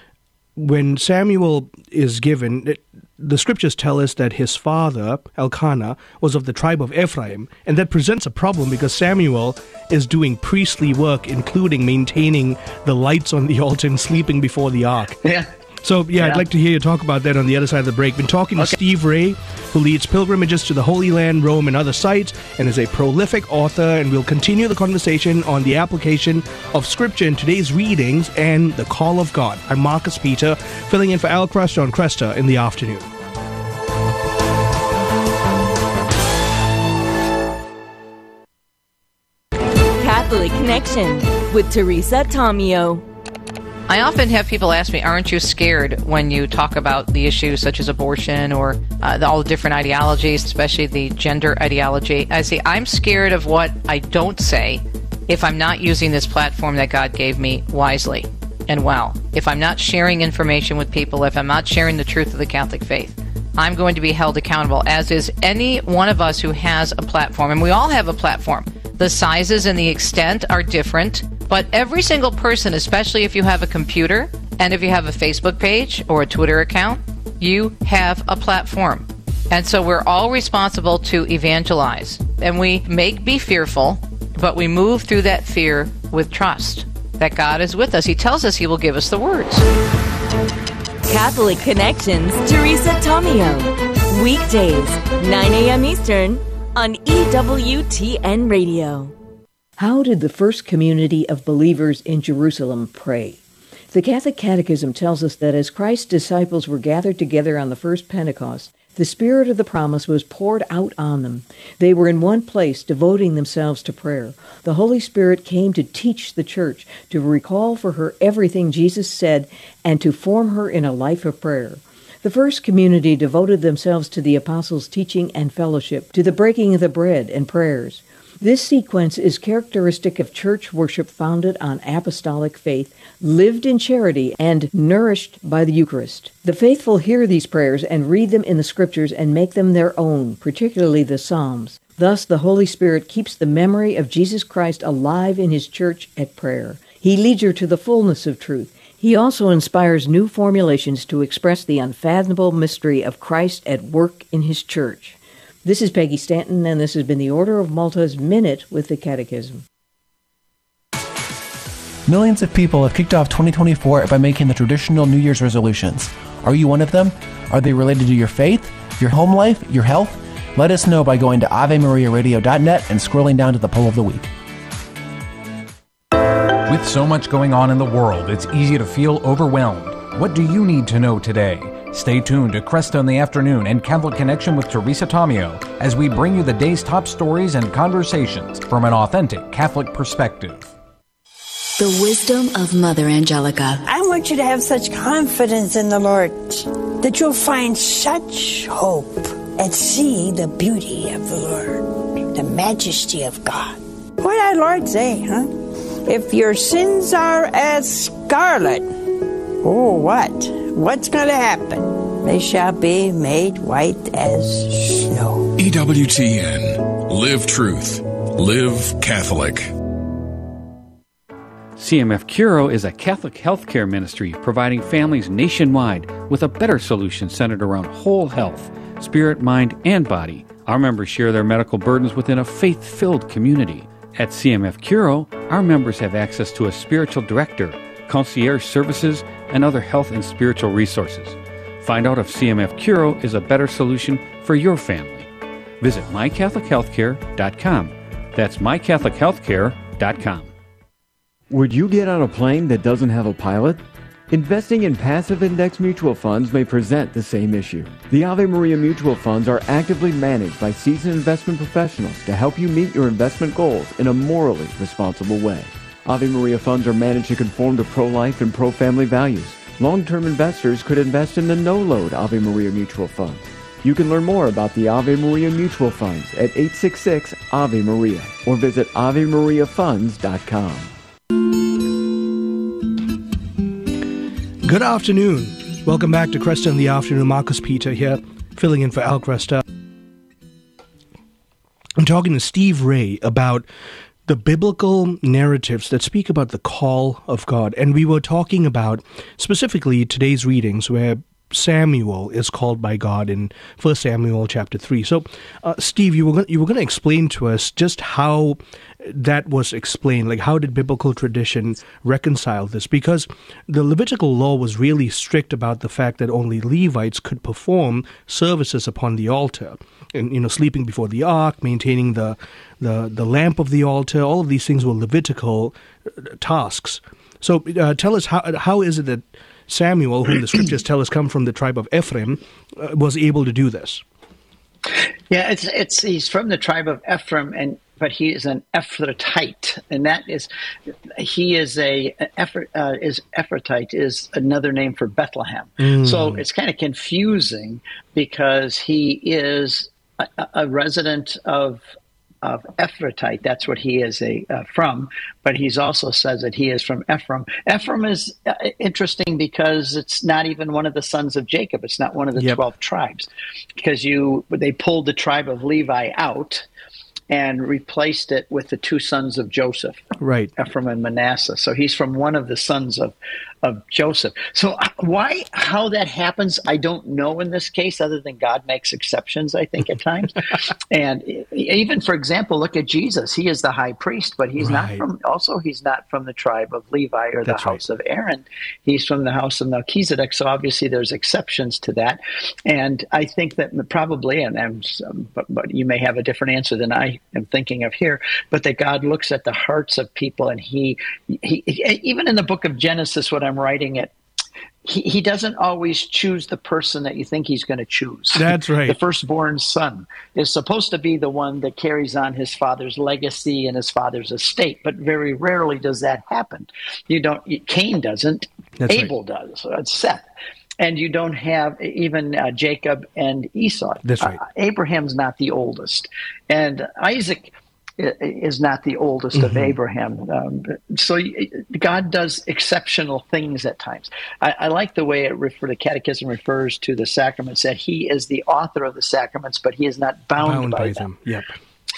when Samuel is given, it, the scriptures tell us that his father, Elkanah, was of the tribe of Ephraim, and that presents a problem because Samuel is doing priestly work, including maintaining the lights on the altar and sleeping before the ark. Yeah. So, yeah, Yeah. I'd like to hear you talk about that on the other side of the break. Been talking to Okay. Steve Ray, who leads pilgrimages to the Holy Land, Rome, and other sites, and is a prolific author. And we'll continue the conversation on the application of Scripture in today's readings and the call of God. I'm Marcus Peter, filling in for Al Kresta on Kresta in the afternoon. Catholic Connection with Teresa Tomeo. I often have people ask me, aren't you scared when you talk about the issues such as abortion or uh, all the different ideologies, especially the gender ideology? I say, I'm scared of what I don't say if I'm not using this platform that God gave me wisely and well. If I'm not sharing information with people, if I'm not sharing the truth of the Catholic faith, I'm going to be held accountable, as is any one of us who has a platform. And we all have a platform. The sizes and the extent are different, but every single person, especially if you have a computer and if you have a Facebook page or a Twitter account, you have a platform. And so we're all responsible to evangelize. And we make be fearful, but we move through that fear with trust that God is with us. He tells us He will give us the words. Catholic Connections, Teresa Tomeo. Weekdays, 9 a.m. Eastern on EWTN Radio. How did the first community of believers in Jerusalem pray? The Catholic Catechism tells us that as Christ's disciples were gathered together on the first Pentecost, the Spirit of the promise was poured out on them. They were in one place, devoting themselves to prayer. The Holy Spirit came to teach the church, to recall for her everything Jesus said, and to form her in a life of prayer. The first community devoted themselves to the apostles' teaching and fellowship, to the breaking of the bread and prayers. This sequence is characteristic of church worship founded on apostolic faith, lived in charity, and nourished by the Eucharist. The faithful hear these prayers and read them in the Scriptures and make them their own, particularly the Psalms. Thus, the Holy Spirit keeps the memory of Jesus Christ alive in His church at prayer. He leads her to the fullness of truth. He also inspires new formulations to express the unfathomable mystery of Christ at work in His church. This is Peggy Stanton, and this has been the Order of Malta's Minute with the Catechism. Millions of people have kicked off 2024 by making the traditional New Year's resolutions. Are you one of them? Are they related to your faith, your home life, your health? Let us know by going to AveMariaRadio.net and scrolling down to the poll of the week. With so much going on in the world, it's easy to feel overwhelmed. What do you need to know today? Stay tuned to Kresta in the Afternoon and Catholic Connection with Teresa Tomeo as we bring you the day's top stories and conversations from an authentic Catholic perspective. The wisdom of Mother Angelica. I want you to have such confidence in the Lord that you'll find such hope and see the beauty of the Lord, the majesty of God. What did our Lord say, huh? If your sins are as scarlet, oh, what? What's going to happen? They shall be made white as snow. EWTN. Live truth. Live Catholic. CMF Curo is a Catholic healthcare ministry providing families nationwide with a better solution centered around whole health, spirit, mind, and body. Our members share their medical burdens within a faith filled community. At CMF Curo, our members have access to a spiritual director, concierge services, and other health and spiritual resources. Find out if CMF Curo is a better solution for your family. Visit mycatholichealthcare.com. That's mycatholichealthcare.com. Would you get on a plane that doesn't have a pilot? Investing in passive index mutual funds may present the same issue. The Ave Maria mutual funds are actively managed by seasoned investment professionals to help you meet your investment goals in a morally responsible way. Ave Maria funds are managed to conform to pro-life and pro-family values. Long-term investors could invest in the no-load Ave Maria mutual Fund. You can learn more about the Ave Maria mutual funds at 866 Ave Maria or visit AveMariaFunds.com. Good afternoon. Welcome back to Kresta in the Afternoon. Marcus Peter here, filling in for Al Kresta. I'm talking to Steve Ray about the biblical narratives that speak about the call of God. And we were talking about specifically today's readings where Samuel is called by God in 1 Samuel chapter 3. So, uh, Steve, you were, you were going to explain to us just how that was explained. Like, how did biblical tradition reconcile this? Because the Levitical law was really strict about the fact that only Levites could perform services upon the altar. And, you know, sleeping before the ark, maintaining the, the, the lamp of the altar, all of these things were Levitical uh, tasks. So, uh, tell us how, how is it that Samuel, whom the scriptures tell us come from the tribe of Ephraim, uh, was able to do this. Yeah, it's it's he's from the tribe of Ephraim, and but he is an Ephratite, and that is he is a Ephra, uh, is Ephratite is another name for Bethlehem. Mm. So it's kind of confusing because he is a, a resident of of Ephratite. That's what he is a, uh, from. But he's also says that he is from Ephraim. Ephraim is uh, interesting because it's not even one of the sons of Jacob. It's not one of the yep. twelve tribes, because you they pulled the tribe of Levi out and replaced it with the two sons of Joseph, right, Ephraim and Manasseh. So he's from one of the sons of of Joseph. So uh, why how that happens, I don't know in this case, other than God makes exceptions, I think at times. and even for example, look at Jesus. He is the high priest, but he's right. not from also he's not from the tribe of Levi or That's the house right. of Aaron. He's from the house of Melchizedek. So obviously there's exceptions to that. And I think that probably, and I'm, but, but you may have a different answer than I am thinking of here, but that God looks at the hearts of people and he, he even in the book of Genesis, what I'm writing it, he, he doesn't always choose the person that you think he's going to choose. That's right. the firstborn son is supposed to be the one that carries on his father's legacy and his father's estate, but very rarely does that happen. You don't. Cain doesn't. That's Abel right. does. It's Seth and you don't have even uh, Jacob and Esau. That's right. Uh, Abraham's not the oldest, and Isaac is not the oldest mm-hmm. of Abraham. Um, so God does exceptional things at times. I, I like the way it refer, the Catechism refers to the sacraments that He is the author of the sacraments, but He is not bound, bound by, by, them. them. Yep.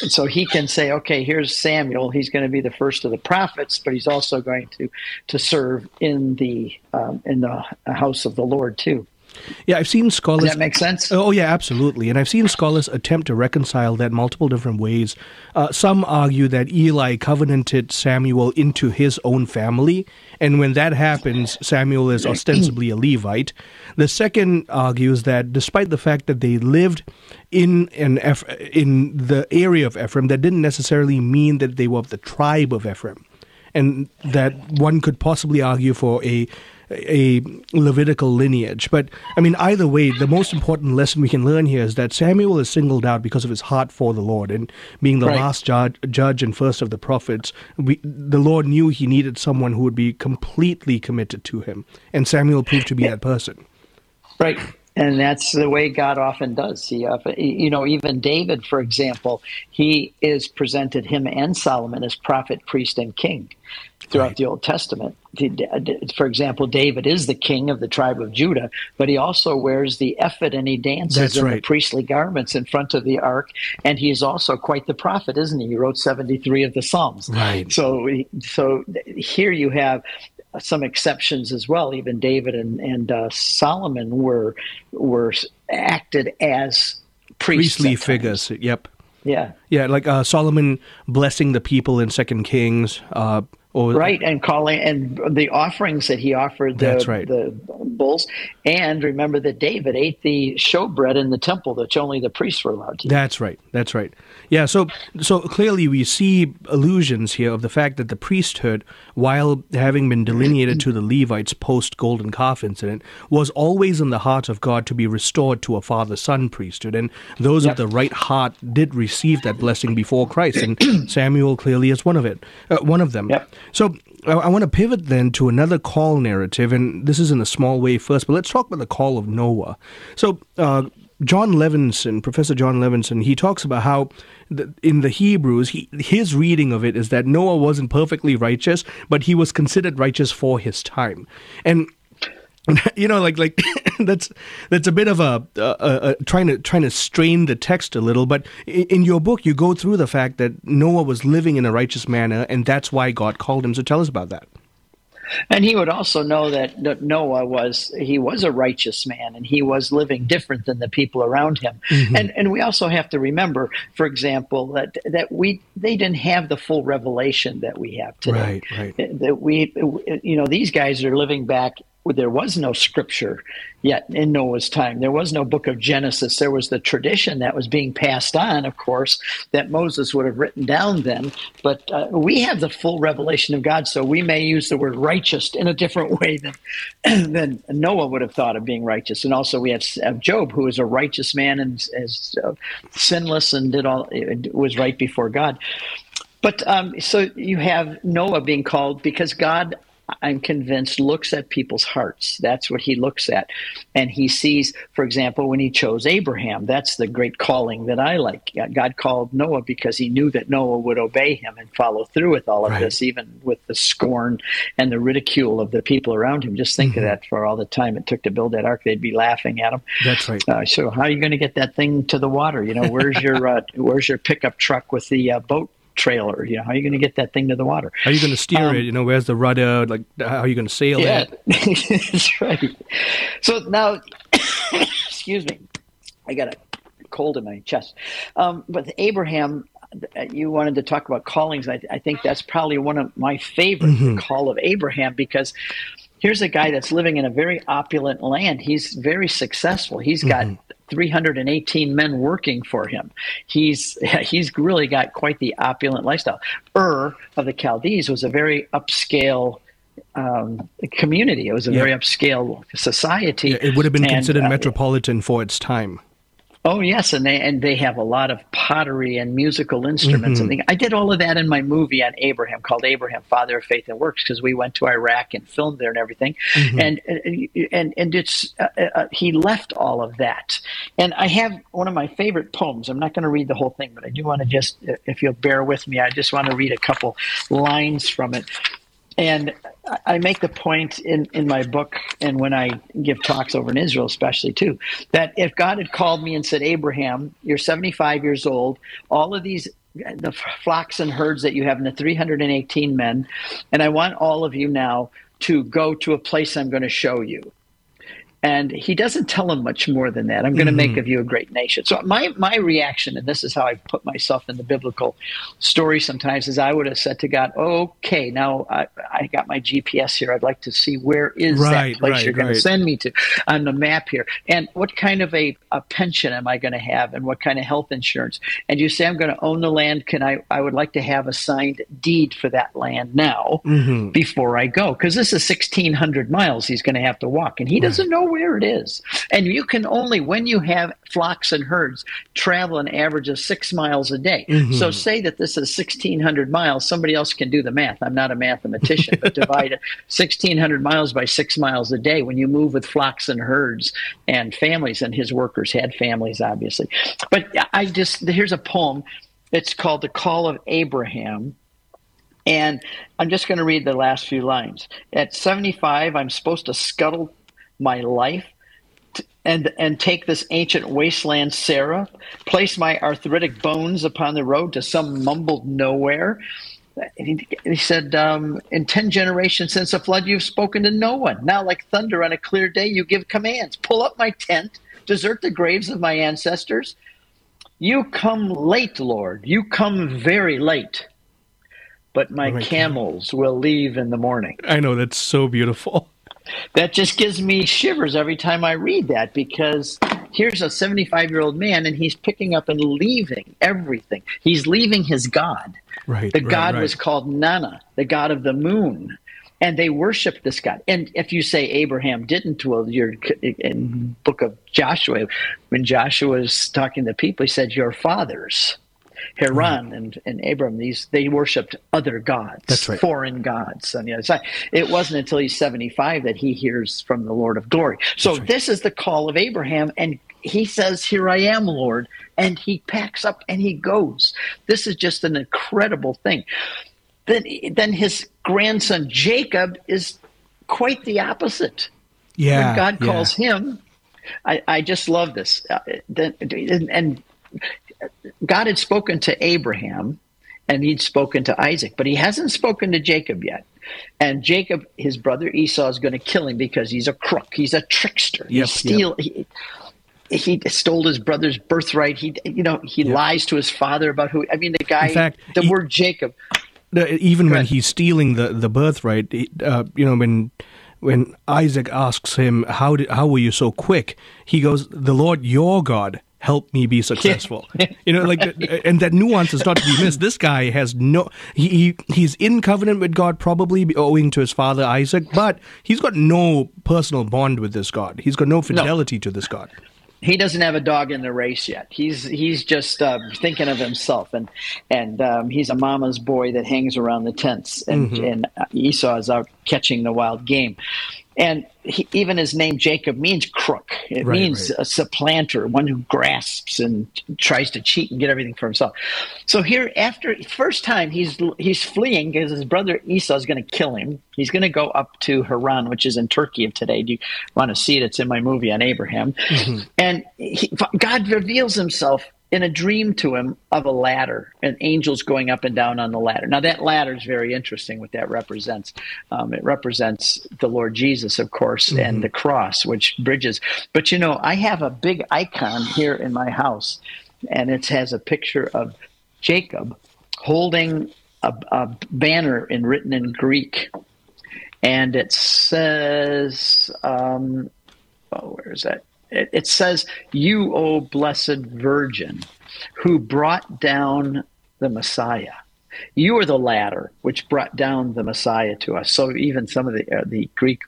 And so he can say, okay, here's Samuel. He's going to be the first of the prophets, but he's also going to to serve in the um, in the house of the Lord too. Yeah, I've seen scholars. Does that make sense? Oh, yeah, absolutely. And I've seen scholars attempt to reconcile that multiple different ways. Uh, some argue that Eli covenanted Samuel into his own family, and when that happens, Samuel is ostensibly a Levite. The second argues that despite the fact that they lived in an in the area of Ephraim, that didn't necessarily mean that they were of the tribe of Ephraim, and that one could possibly argue for a a Levitical lineage. But I mean, either way, the most important lesson we can learn here is that Samuel is singled out because of his heart for the Lord and being the right. last judge, judge and first of the prophets. We, the Lord knew he needed someone who would be completely committed to him, and Samuel proved to be that person. Right. And that's the way God often does. He, uh, often, you know, even David, for example, he is presented him and Solomon as prophet, priest, and king throughout right. the Old Testament. For example, David is the king of the tribe of Judah, but he also wears the ephod and he dances That's in right. the priestly garments in front of the ark. And he is also quite the prophet, isn't he? He wrote 73 of the Psalms. Right. So, so here you have some exceptions as well. Even David and, and uh, Solomon were were acted as priests priestly figures. Yep. Yeah. Yeah, like uh, Solomon blessing the people in Second Kings. Uh, or, right, and calling and the offerings that he offered the, that's right. the bulls. And remember that David ate the showbread in the temple that only the priests were allowed to. Eat. That's right. That's right. Yeah. So so clearly we see allusions here of the fact that the priesthood, while having been delineated to the Levites post Golden Calf incident, was always in the heart of God to be restored to a father-son priesthood, and those yep. of the right heart did receive that blessing before Christ, and Samuel clearly is one of it, uh, one of them. Yep. So I, I want to pivot then to another call narrative, and this is in a small way first, but let's talk about the call of Noah. So, uh, Jon Levenson, Professor Jon Levenson, he talks about how the, in the Hebrews, he, his reading of it is that Noah wasn't perfectly righteous, but he was considered righteous for his time. And you know, like like that's that's a bit of a, a, a, trying to trying to strain the text a little. But in, in, your book, you go through the fact that Noah was living in a righteous manner, and that's why God called him. So tell us about that. And he would also know that, that Noah was he was a righteous man and he was living different than the people around him. Mm-hmm. And and we also have to remember, for example, that that we they didn't have the full revelation that we have today. Right, right. That we you know these guys are living back there was no scripture yet in Noah's time. There was no book of Genesis. There was the tradition that was being passed on, of course, that Moses would have written down then. But uh, we have the full revelation of God, so we may use the word righteous in a different way than than Noah would have thought of being righteous. And also, we have, Job, who is a righteous man and is uh, sinless and did all was right before God. But um, so you have Noah being called because God I'm convinced, looks at people's hearts. That's what he looks at. And he sees, for example, when he chose Abraham, that's the great calling that I like. God called Noah because he knew that Noah would obey him and follow through with all of right. this, even with the scorn and the ridicule of the people around him. Just think mm-hmm. of that for all the time it took to build that ark. They'd be laughing at him. That's right. Uh, so how are you going to get that thing to the water? You know, where's your uh, where's your pickup truck with the uh, boat trailer. You know, how are you going to get that thing to the water? How are you going to steer um, it? You know, where's the rudder? Like, how are you going to sail yeah, it? that's right. So now, excuse me, I got a cold in my chest. Um, but Abraham, you wanted to talk about callings. I, I think that's probably one of my favorite, mm-hmm. call of Abraham, because here's a guy that's living in a very opulent land. He's very successful. He's got mm-hmm. 318 men working for him. He's he's really got quite the opulent lifestyle. Ur of the Chaldees was a very upscale um, community. It was a yeah. very upscale society. Yeah, it would have been and, considered uh, metropolitan for its time. Oh yes, and they and they have a lot of pottery and musical instruments mm-hmm. and things. I did all of that in my movie on Abraham called Abraham, Father of Faith and Works, because we went to Iraq and filmed there and everything. Mm-hmm. And and and it's uh, uh, he left all of that. And I have one of my favorite poems. I'm not going to read the whole thing, but I do want to just, if you'll bear with me, I just want to read a couple lines from it. And I make the point in, in my book and when I give talks over in Israel, especially too, that if God had called me and said, Abraham, you're 75 years old, all of these the flocks and herds that you have in the 318 men, and I want all of you now to go to a place I'm going to show you. And he doesn't tell him much more than that. I'm going to mm-hmm. make of you a great nation. So my my reaction, and this is how I put myself in the biblical story sometimes, is I would have said to God, "Okay, now I, I got my GPS here. I'd like to see where is right, that place right, you're going right. to send me to on the map here, and what kind of a, a pension am I going to have, and what kind of health insurance? And you say I'm going to own the land. Can I? I would like to have a signed deed for that land now mm-hmm. before I go, because this is 1,600 miles he's going to have to walk, and he doesn't know where it is. And you can only, when you have flocks and herds, travel an average of six miles a day. Mm-hmm. So say that this is 1,600 miles. Somebody else can do the math. I'm not a mathematician, but divide 1,600 miles by six miles a day when you move with flocks and herds and families. And his workers had families, obviously. But I just, here's a poem. It's called The Call of Abraham. And I'm just going to read the last few lines. At 75, I'm supposed to scuttle my life and and take this ancient wasteland Sarah, place my arthritic bones upon the road to some mumbled nowhere. He, he said, um, "In ten generations since the flood, you've spoken to no one. Now, like thunder on a clear day, you give commands. Pull up my tent, desert the graves of my ancestors. You come late, Lord. You come very late." But my oh camels will leave in the morning. I know that's so beautiful that just gives me shivers every time I read that because here's a 75 year old man and he's picking up and leaving everything. He's leaving his God. Right. The right, God right. was called Nanna, the God of the moon. And they worshiped this God. And if you say Abraham didn't, well, you're in book of Joshua, when Joshua was talking to people, he said, Your fathers Haran and, and Abram, these they worshipped other gods, That's right. foreign gods on the other side. It wasn't until he's 75 that he hears from the Lord of glory. So right. this is the call of Abraham, and he says, Here I am, Lord. And he packs up and he goes. This is just an incredible thing. Then, then his grandson Jacob is quite the opposite. Yeah. When God yeah. calls him, I, I just love this. Uh, and God had spoken to Abraham and he'd spoken to Isaac, but he hasn't spoken to Jacob yet. And Jacob, his brother Esau, is going to kill him because he's a crook. He's a trickster. Yep, he steal. Yep. He, he stole his brother's birthright. He, you know, he yep. lies to his father about who. I mean, the guy. In fact, the he, word Jacob. even when he's stealing the the birthright, uh, you know, when when Isaac asks him, "How did how were you so quick?" He goes, "The Lord your God help me be successful. you know, like, and that nuance is not to be missed. This guy has no, he, he he's in covenant with God, probably owing to his father Isaac, but he's got no personal bond with this God. He's got no fidelity no. to this God he doesn't have a dog in the race yet. He's he's just uh, thinking of himself, and and um, he's a mama's boy that hangs around the tents, and mm-hmm. and Esau is out catching the wild game. And he, even his name Jacob means crook. It right, means right. a supplanter, one who grasps and tries to cheat and get everything for himself. So here, after first time, he's he's fleeing because his brother Esau is going to kill him. He's going to go up to Haran, which is in Turkey of today. Do you want to see it? It's in my movie on Abraham. Mm-hmm. And he, God reveals himself in a dream to him of a ladder and angels going up and down on the ladder. Now, that ladder is very interesting, what that represents. Um, it represents the Lord Jesus, of course, mm-hmm. and the cross, which bridges. But you know, I have a big icon here in my house, and it has a picture of Jacob holding a, a banner in written in Greek. And it says, um, oh, where is that? It, it says, You, O blessed Virgin, who brought down the Messiah. You are the ladder which brought down the Messiah to us. So even some of the uh, the Greek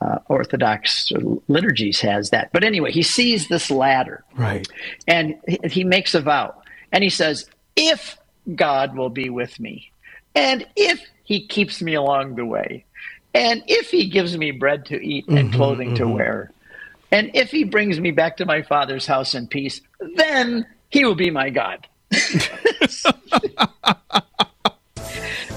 uh, Orthodox liturgies has that. But anyway, he sees this ladder, right, and he, he makes a vow, and he says, "If God will be with me, and if He keeps me along the way, and if He gives me bread to eat and mm-hmm, clothing mm-hmm. to wear, and if he brings me back to my father's house in peace, then he will be my God.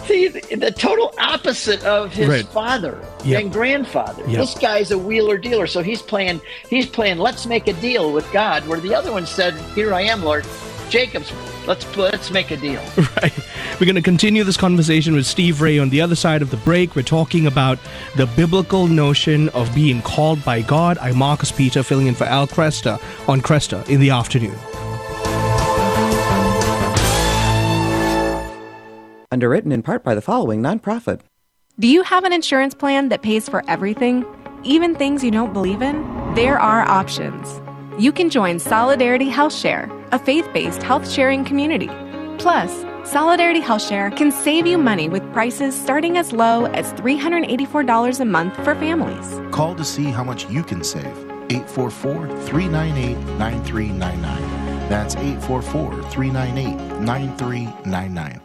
See, the, total opposite of his right. father yep. and grandfather. Yep. This guy's a wheeler dealer, so he's playing. He's playing. Let's make a deal with God. Where the other one said, "Here I am, Lord." Jacob's. Let's let's make a deal. Right. We're going to continue this conversation with Steve Ray on the other side of the break. We're talking about the biblical notion of being called by God. I'm Marcus Peter, filling in for Al Kresta on Kresta in the afternoon. Underwritten in part by the following nonprofit. Do you have an insurance plan that pays for everything, even things you don't believe in? There are options you can join Solidarity Health Share, a faith based health sharing community. Plus, Solidarity Health Share can save you money with prices starting as low as $384 a month for families. Call to see how much you can save. 844 398 9399. That's 844 398 9399.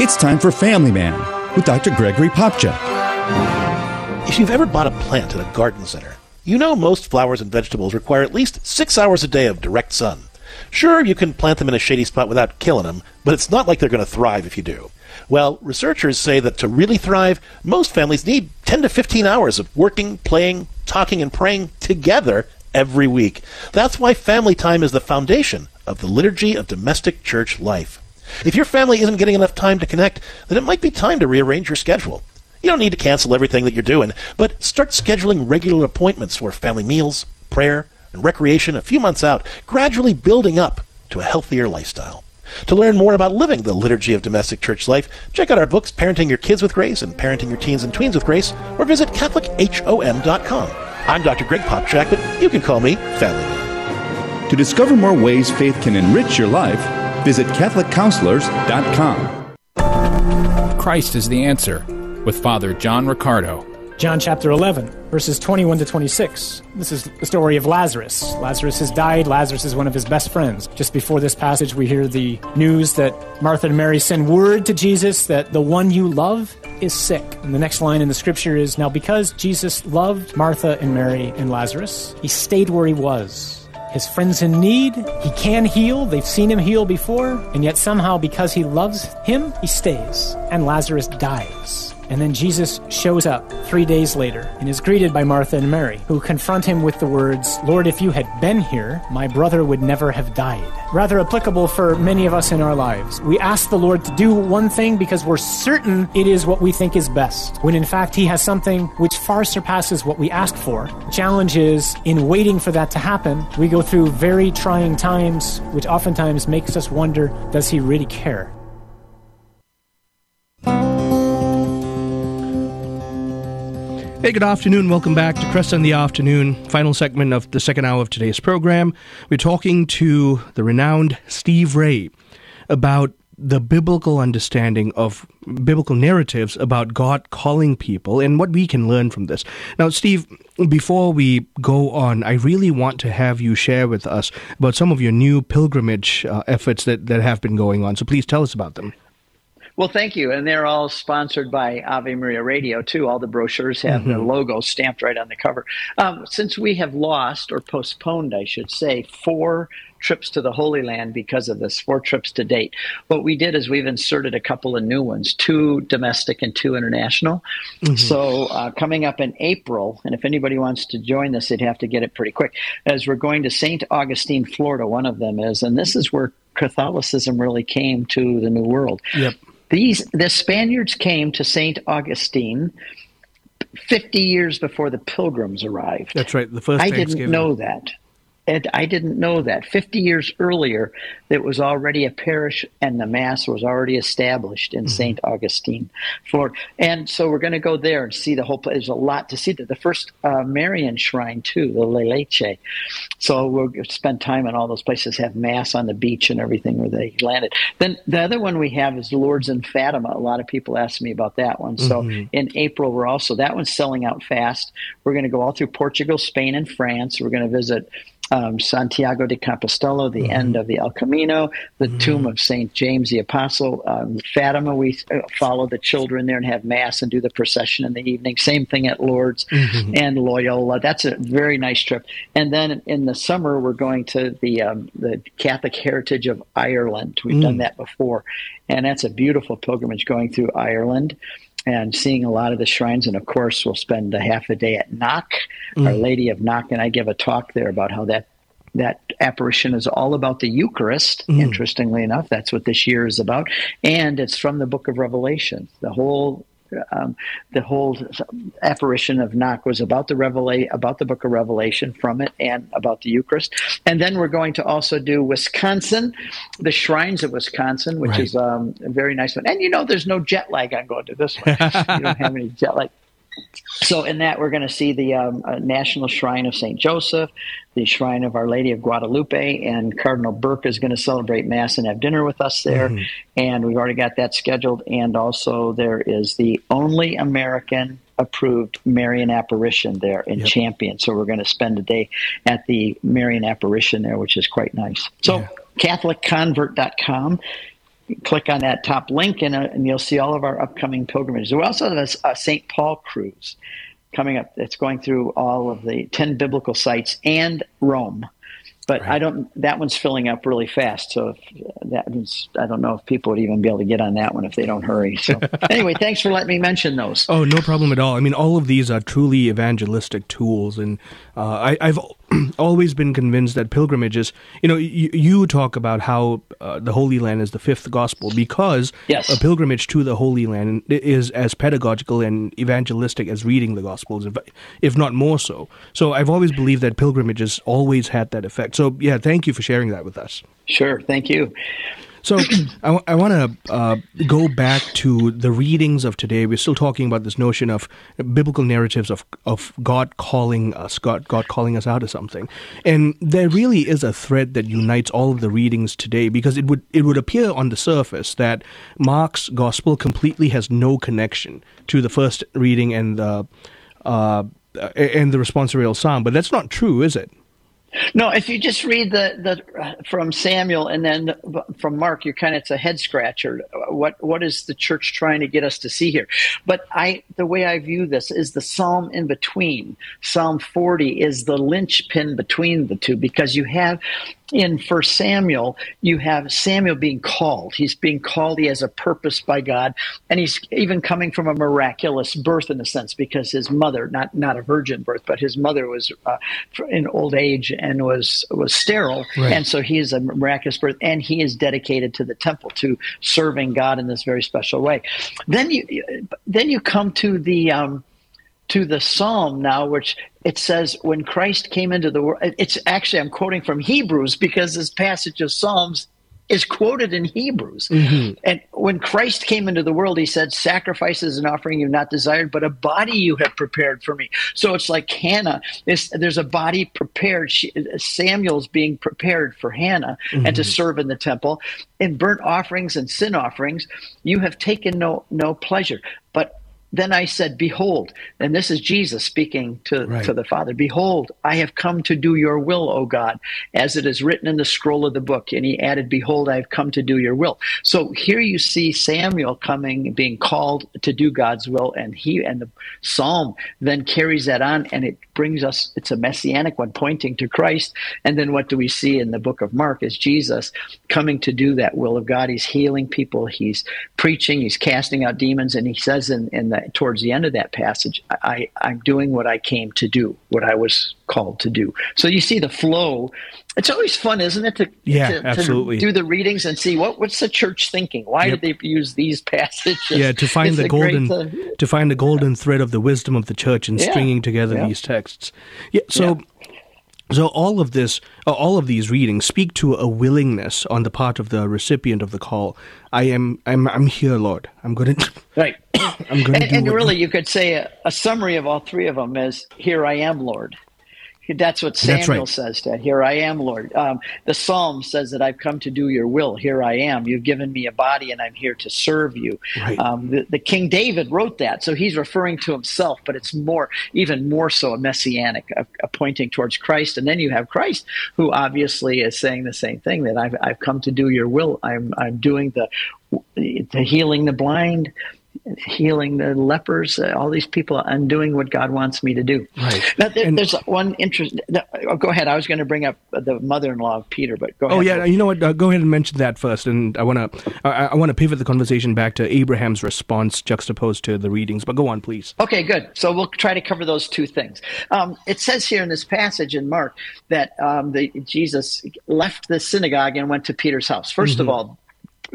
It's time for Family Man with Dr. Gregory Popcak. If you've ever bought a plant at a garden center, you know most flowers and vegetables require at least six hours a day of direct sun. Sure, you can plant them in a shady spot without killing them, but it's not like they're going to thrive if you do. Well, researchers say that to really thrive, most families need 10 to 15 hours of working, playing, talking, and praying together every week. That's why family time is the foundation of the liturgy of domestic church life. If your family isn't getting enough time to connect, then it might be time to rearrange your schedule. You don't need to cancel everything that you're doing, but start scheduling regular appointments for family meals, prayer, and recreation a few months out, gradually building up to a healthier lifestyle. To learn more about living the liturgy of domestic church life, check out our books, Parenting Your Kids with Grace and Parenting Your Teens and Tweens with Grace, or visit CatholicHOM.com. I'm Dr. Greg Popcak, but you can call me Family To discover more ways faith can enrich your life, visit CatholicCounselors.com. Christ is the answer with Father John Riccardo. John chapter 11, verses 21 to 26. This is the story of Lazarus. Lazarus has died. Lazarus is one of his best friends. Just before this passage, we hear the news that Martha and Mary send word to Jesus that the one you love is sick. And the next line in the scripture is Now, because Jesus loved Martha and Mary and Lazarus, he stayed where he was. His friend's in need. He can heal. They've seen him heal before. And yet, somehow, because he loves him, he stays. And Lazarus dies. And then Jesus shows up three days later and is greeted by Martha and Mary, who confront him with the words, Lord, if you had been here, my brother would never have died. Rather applicable for many of us in our lives. We ask the Lord to do one thing because we're certain it is what we think is best, when in fact he has something which far surpasses what we ask for. The challenge is, in waiting for that to happen, we go through very trying times, which oftentimes makes us wonder, does he really care? Hey, good afternoon. Welcome back to Kresta in the Afternoon, final segment of the second hour of today's program. We're talking to the renowned Steve Ray about the biblical understanding of biblical narratives about God calling people and what we can learn from this. Now, Steve, before we go on, I really want to have you share with us about some of your new pilgrimage uh, efforts that, that have been going on. So please tell us about them. Well, thank you. And they're all sponsored by Ave Maria Radio, too. All the brochures have mm-hmm. the logo stamped right on the cover. Um, since we have lost, or postponed, I should say, four trips to the Holy Land because of this, four trips to date, what we did is we've inserted a couple of new ones, two domestic and two international. Mm-hmm. So uh, coming up in April, and if anybody wants to join this, they'd have to get it pretty quick, as we're going to St. Augustine, Florida, one of them is, and this is where Catholicism really came to the New World. Yep. These the Spaniards came to Saint Augustine 50 years before the pilgrims arrived. That's right. The first I didn't know that. And I didn't know that. 50 years earlier, it was already a parish and the Mass was already established in mm-hmm. St. Augustine, Florida. And so we're going to go there and see the whole place. There's a lot to see. there. The first uh, Marian shrine, too, the La Leche. So we'll spend time in all those places, have Mass on the beach and everything where they landed. Then the other one we have is Lourdes in Fatima. A lot of people ask me about that one. So mm-hmm. in April, we're also, that one's selling out fast. We're going to go all through Portugal, Spain, and France. We're going to visit um, Santiago de Compostela, the mm-hmm. end of the El Camino, the mm-hmm. tomb of St. James the Apostle. Um, Fatima, we uh, follow the children there and have Mass and do the procession in the evening. Same thing at Lourdes mm-hmm. and Loyola. That's a very nice trip. And then in the summer, we're going to the, um, the Catholic Heritage of Ireland. We've done mm. that before. And that's a beautiful pilgrimage going through Ireland and seeing a lot of the shrines. And of course, we'll spend a half a day at Knock, mm. Our Lady of Knock, and I give a talk there about how that that apparition is all about the Eucharist. Mm. Interestingly enough, that's what this year is about, and it's from the Book of Revelation. The whole um, the whole apparition of Knock was about the revela- about the Book of Revelation from it and about the Eucharist. And then we're going to also do Wisconsin, the shrines of Wisconsin, which right. is um, a very nice one. And you know, there's no jet lag on going to this one. you don't have any jet lag. So, in that, we're going to see the um, uh, National Shrine of St. Joseph, the Shrine of Our Lady of Guadalupe, and Cardinal Burke is going to celebrate Mass and have dinner with us there. Mm-hmm. And we've already got that scheduled. And also, there is the only American approved Marian apparition there in yep. Champion. So, we're going to spend a day at the Marian apparition there, which is quite nice. So, yeah. CatholicConvert.com click on that top link and, uh, and you'll see all of our upcoming pilgrimages. We also have a, a St. Paul cruise. coming up. It's going through all of the 10 biblical sites and Rome. But I don't. That one's filling up really fast. So if that one's, I don't know if people would even be able to get on that one if they don't hurry. So anyway, thanks for letting me mention those. Oh, no problem at all. I mean, all of these are truly evangelistic tools, and uh, I, I've always been convinced that pilgrimages. You know, you, you talk about how uh, the Holy Land is the fifth gospel because Yes. a pilgrimage to the Holy Land is as pedagogical and evangelistic as reading the Gospels, if, if not more so. So I've always believed that pilgrimages always had that effect. So yeah, thank you for sharing that with us. Sure, thank you. So I, want to uh, go back to the readings of today. We're still talking about this notion of biblical narratives of of God calling us, God God calling us out of something, and there really is a thread that unites all of the readings today because it would it would appear on the surface that Mark's gospel completely has no connection to the first reading and the uh, and the responsorial psalm, but that's not true, is it? No, if you just read the the from Samuel and then from Mark, you're kind of it's a head scratcher. What what is the church trying to get us to see here? But I the way I view this is the psalm in between. Psalm 40 is the linchpin between the two because you have in First Samuel, you have Samuel being called. He's being called. He has a purpose by God, and he's even coming from a miraculous birth in a sense because his mother, not not a virgin birth, but his mother was uh, in old age and was was sterile, Right. and so he is a miraculous birth, and he is dedicated to the temple to serving God in this very special way. Then you then you come to the. Um, to the psalm now, which it says when Christ came into the world. It's actually I'm quoting from Hebrews because this passage of Psalms is quoted in Hebrews. And when Christ came into the world, he said, Sacrifices and offering you have not desired, but a body you have prepared for me. So it's like Hannah. There's, there's a body prepared. She, Samuel's being prepared for Hannah and to Mhm. serve in the temple. In burnt offerings and sin offerings, you have taken no, no pleasure. But then I said, Behold, and this is Jesus speaking to, to the Father, Behold, I have come to do your will, O God, as it is written in the scroll of the book. And he added, Behold, I have come to do your will. So here you see Samuel coming, being called to do God's will, and he and the psalm then carries that on, and it brings us, it's a messianic one pointing to Christ. And then what do we see in the book of Mark is Jesus coming to do that will of God. He's healing people, he's preaching, he's casting out demons, and he says in, in the towards the end of that passage, I, I'm doing what I came to do, what I was called to do. So you see the flow. It's always fun, isn't it, to, Yeah, to, to absolutely. do the readings and see what what's the church thinking? Why Yep. did they use these passages? yeah to find It's the great, golden uh, to find the golden thread of the wisdom of the church and Yeah, stringing together yeah. these texts yeah so so all of this uh, all of these readings speak to a willingness on the part of the recipient of the call i am i'm i'm here lord i'm going to Right. i'm going to and, do and really, you could say a, a summary of all three of them is "Here I am, Lord." That's what That's Samuel right. says. That "Here I am, Lord." Um, the Psalm says that I've come to do Your will. Here I am. You've given me a body, and I'm here to serve You. Right. Um, the, the King David wrote that, so he's referring to himself, but it's more, even more so, a messianic, a, a pointing towards Christ. And then you have Christ, who obviously is saying the same thing: that I've I've come to do Your will. I'm I'm doing the the healing the blind healing the lepers, uh, all these people. I'm doing what God wants me to do. Right. Now, there, there's one interest. Oh, go ahead. I was going to bring up the mother-in-law of Peter, but go Oh ahead. yeah, you know what? Uh, go ahead and mention that first, and I want to I, I want to pivot the conversation back to Abraham's response juxtaposed to the readings. But go on, please. Okay, good. So we'll try to cover those two things. Um, it says here in this passage in Mark that um, the, Jesus left the synagogue and went to Peter's house. 1st of Mhm. all,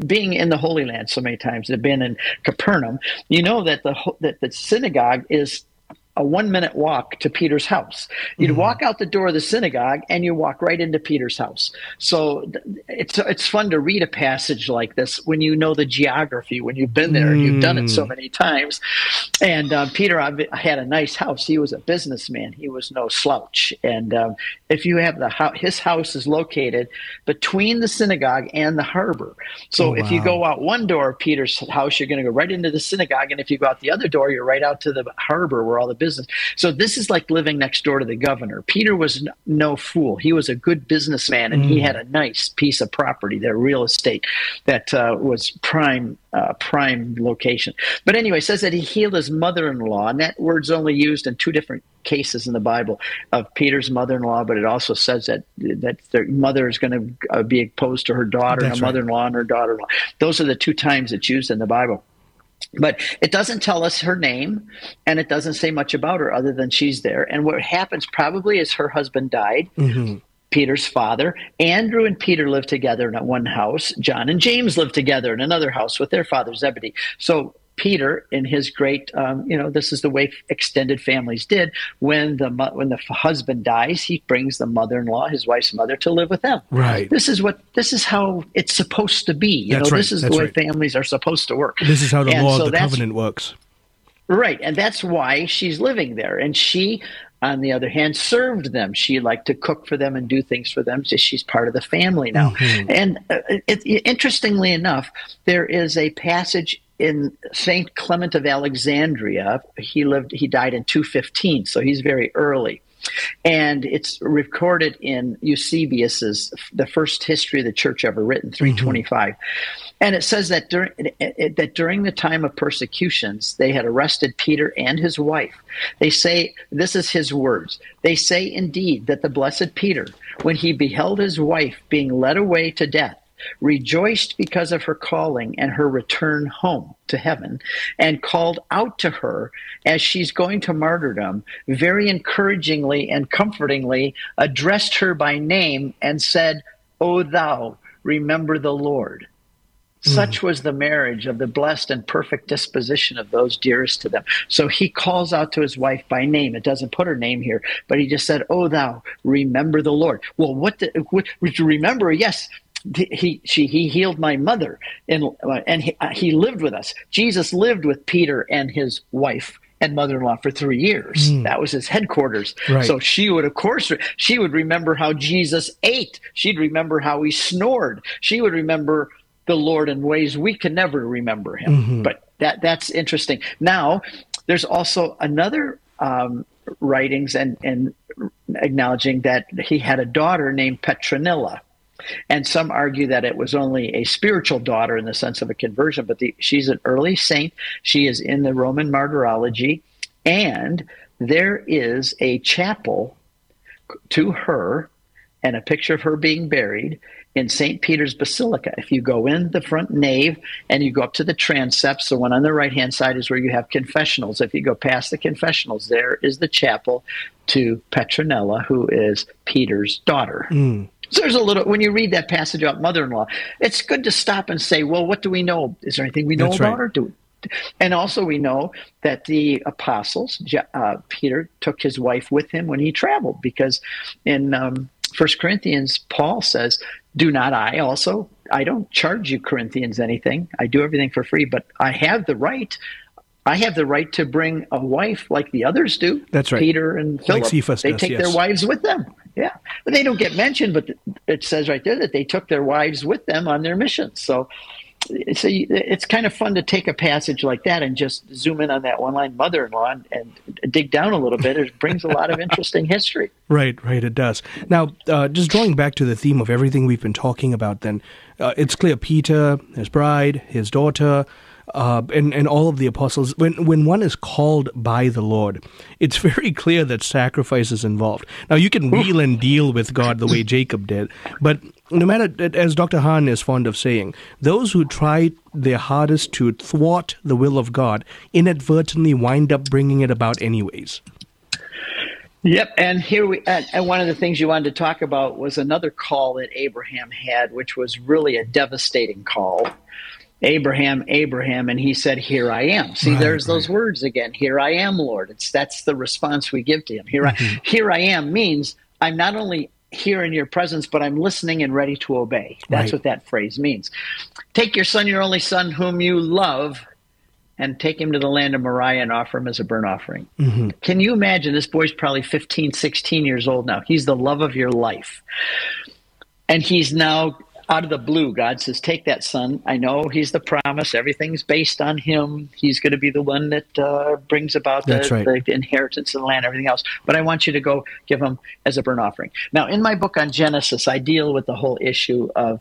being in the Holy Land so many times, they've been in Capernaum, you know that the that the synagogue is a one minute walk to Peter's house. You'd walk out the door of the synagogue and you walk right into Peter's house. So it's it's fun to read a passage like this when you know the geography, when you've been there and you've done it so Mm. many times. And um, Peter had a nice house. He was a businessman. He was no slouch. And um, if you have the house, his house is located between the synagogue and the harbor. So Oh, if you go out one door of Peter's house, you're going to go right into the synagogue, and if you go out the other door, you're right out to the harbor where all the business. So this is like living next door to the governor. Peter was no fool. He was a good businessman, and mm. he had a nice piece of property, their real estate, that uh, was prime uh, prime location. But anyway, says that he healed his mother-in-law, and that word's only used in two different cases in the Bible of Peter's mother-in-law. But it also says that that their mother is going to uh, be opposed to her daughter, That's and a mother-in-law and her daughter-in-law. Those are the two times it's used in the Bible. But it doesn't tell us her name and it doesn't say much about her other than she's there. And what happens probably is her husband died. Mm-hmm. Peter's father. Andrew and Peter lived together in one house. John and James lived together in another house with their father Zebedee. So Peter, in his great, um, you know, this is the way extended families did. When the when the husband dies, he brings the mother-in-law, his wife's mother, to live with them. Right. This is what this is how it's supposed to be. You that's know, right. this is that's the way right. families are supposed to work. This is how the and law so of the covenant works. Right, and that's why she's living there, and she on the other hand, served them. She liked to cook for them and do things for them. So she's part of the family now. Mm-hmm. And uh, it, interestingly enough, there is a passage in Saint Clement of Alexandria. He lived. He died in 215, so he's very early. And it's recorded in Eusebius's the first history of the church ever written, 325. Mm-hmm. And it says that during that during the time of persecutions, they had arrested Peter and his wife. They say this is his words. They say indeed that the blessed Peter, when he beheld his wife being led away to death, rejoiced because of her calling and her return home to heaven, and called out to her as she's going to martyrdom, very encouragingly and comfortingly addressed her by name and said, O thou, remember the Lord. Such mm. was the marriage of the blessed and perfect disposition of those dearest to them. So he calls out to his wife by name. It doesn't put her name here, but he just said, "Oh, thou remember the Lord." Well, what? The, what would you remember? Yes, he she he healed my mother, and and he, uh, he lived with us. Jesus lived with Peter and his wife and mother-in-law for three years. Mm. That was his headquarters. Right. So she would, of course, she would remember how Jesus ate. She'd remember how he snored. She would remember the Lord in ways we can never remember him. Mm-hmm. But that that's interesting. Now, there's also another um, writings and, and acknowledging that he had a daughter named Petronilla. And some argue that it was only a spiritual daughter in the sense of a conversion, but the, she's an early saint. She is in the Roman martyrology, and there is a chapel to her and a picture of her being buried in St. Peter's Basilica. If you go in the front nave and you go up to the transepts, the one on the right hand side is where you have confessionals. If you go past the confessionals, there is the chapel to Petronilla, who is Peter's daughter. Mm. So there's a little when you read that passage about mother-in-law, it's good to stop and say, well, what do we know? Is there anything we know That's about right. her? Do and also, we know that the apostles, uh, Peter took his wife with him when he traveled, because in um, First Corinthians, Paul says, "Do not I also? I don't charge you Corinthians anything. I do everything for free, but I have the right. I have the right to bring a wife like the others do. That's right. Peter and Philip. Like Cephas they does, take yes. their wives with them. Yeah, but they don't get mentioned. But it says right there that they took their wives with them on their missions. So so it's kind of fun to take a passage like that and just zoom in on that one line mother-in-law and, and dig down a little bit it brings a lot of interesting history right right it does now uh, just drawing back to the theme of everything we've been talking about then uh, it's clear peter his bride his daughter uh, and and all of the apostles, when when one is called by the Lord, it's very clear that sacrifice is involved. Now you can wheel and deal with God the way Jacob did, but no matter as Dr. Hahn is fond of saying, those who try their hardest to thwart the will of God inadvertently wind up bringing it about anyways. Yep, and here we and one of the things you wanted to talk about was another call that Abraham had, which was really a devastating call. Abraham, Abraham, and he said, "Here I am." See, right, there's right. those words again. Here I am, Lord. It's that's the response we give to him. Here, mm-hmm. I, here I am means I'm not only here in your presence, but I'm listening and ready to obey. That's right. what that phrase means. Take your son, your only son, whom you love, and take him to the land of Moriah and offer him as a burnt offering. Mm-hmm. Can you imagine? This boy's probably 15, 16 years old now. He's the love of your life. And he's now out of the blue, God says, Take that son. I know he's the promise. Everything's based on him. He's going to be the one that uh, brings about the, right. the, inheritance of the land, everything else. But I want you to go give him as a burnt offering. Now, in my book on Genesis, I deal with the whole issue of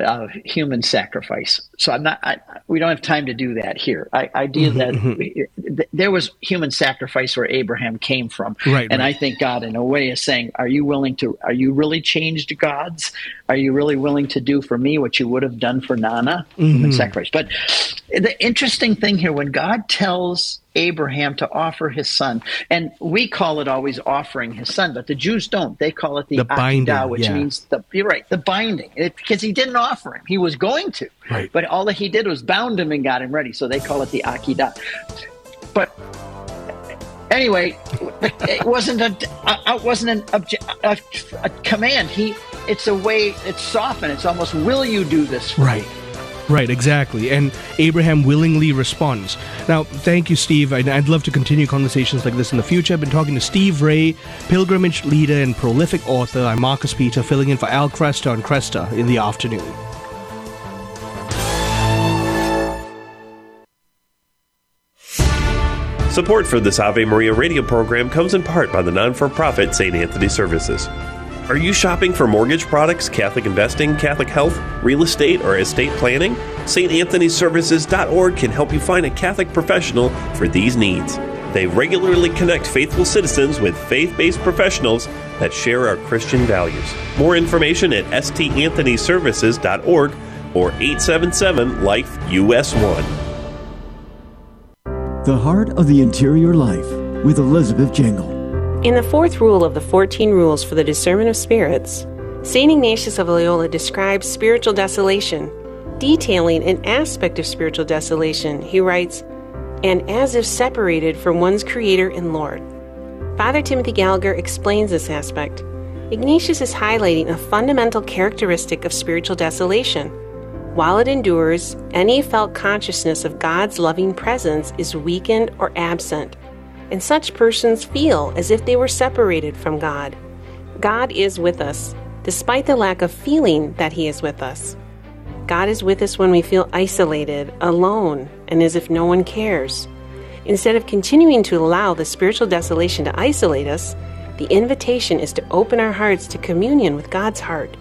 uh, human sacrifice. So I'm not. I, we don't have time to do that here. I, I deal mm-hmm, that mm-hmm. there was human sacrifice where Abraham came from, right, and right. I think God, in a way, is saying, "Are you willing to? Are you really changed gods? Are you really willing to do for me what you would have done for Nanna? Mm-hmm. Human sacrifice." But the interesting thing here, when God tells Abraham to offer his son. And we call it always offering his son, but the Jews don't. They call it the, the binding, which yeah. means the you're right, the binding. because he didn't offer him. He was going to. Right. But all that he did was bound him and got him ready. So they call it the Akedah. But anyway, it wasn't a, it wasn't an obje- a, a command. He it's a way it's softened. It's almost will you do this? right. Me? Right, exactly. And Abraham willingly responds. Now, thank you, Steve. I'd love to continue conversations like this in the future. I've been talking to Steve Ray, pilgrimage leader and prolific author. I'm Marcus Peter, filling in for Al Kresta on Kresta in the afternoon. Support for this Ave Maria radio program comes in part by the non for profit St. Anthony Services. Are you shopping for mortgage products, Catholic investing, Catholic health, real estate, or estate planning? StAnthonyServices.org can help you find a Catholic professional for these needs. They regularly connect faithful citizens with faith based professionals that share our Christian values. More information at StAnthonyServices.org or 877 Life US 1. The Heart of the Interior Life with Elizabeth Jingle. In the fourth rule of the 14 rules for the discernment of spirits, St. Ignatius of Loyola describes spiritual desolation. Detailing an aspect of spiritual desolation, he writes, and as if separated from one's Creator and Lord. Father Timothy Gallagher explains this aspect. Ignatius is highlighting a fundamental characteristic of spiritual desolation. While it endures, any felt consciousness of God's loving presence is weakened or absent and such persons feel as if they were separated from God. God is with us, despite the lack of feeling that He is with us. God is with us when we feel isolated, alone, and as if no one cares. Instead of continuing to allow the spiritual desolation to isolate us, the invitation is to open our hearts to communion with God's heart.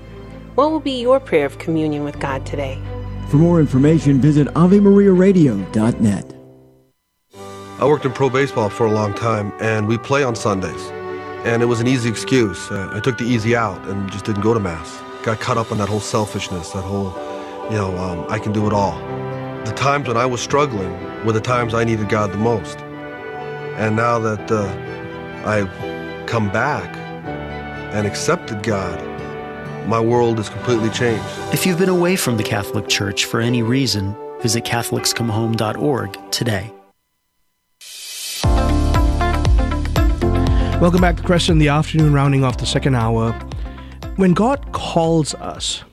What will be your prayer of communion with God today? For more information, visit AveMariaRadio.net. I worked in pro baseball for a long time, and we play on Sundays. And it was an easy excuse. Uh, I took the easy out and just didn't go to Mass. Got caught up in that whole selfishness, that whole, you know, um, I can do it all. The times when I was struggling were the times I needed God the most. And now that uh, I've come back and accepted God, my world has completely changed. If you've been away from the Catholic Church for any reason, visit CatholicsComeHome.org today. Welcome back to Kresta in the afternoon, rounding off the second hour. When God calls us,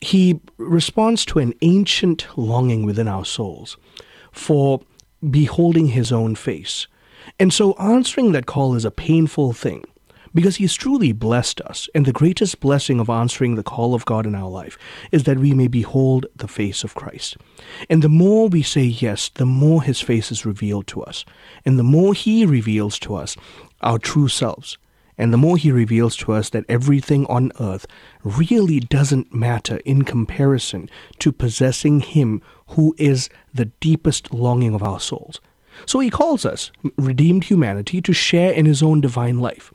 He responds to an ancient longing within our souls for beholding His own face. And so answering that call is a painful thing because He's truly blessed us. And the greatest blessing of answering the call of God in our life is that we may behold the face of Christ. And the more we say yes, the more His face is revealed to us. And the more He reveals to us, our true selves. And the more he reveals to us that everything on earth really doesn't matter in comparison to possessing him who is the deepest longing of our souls. So he calls us, redeemed humanity, to share in his own divine life.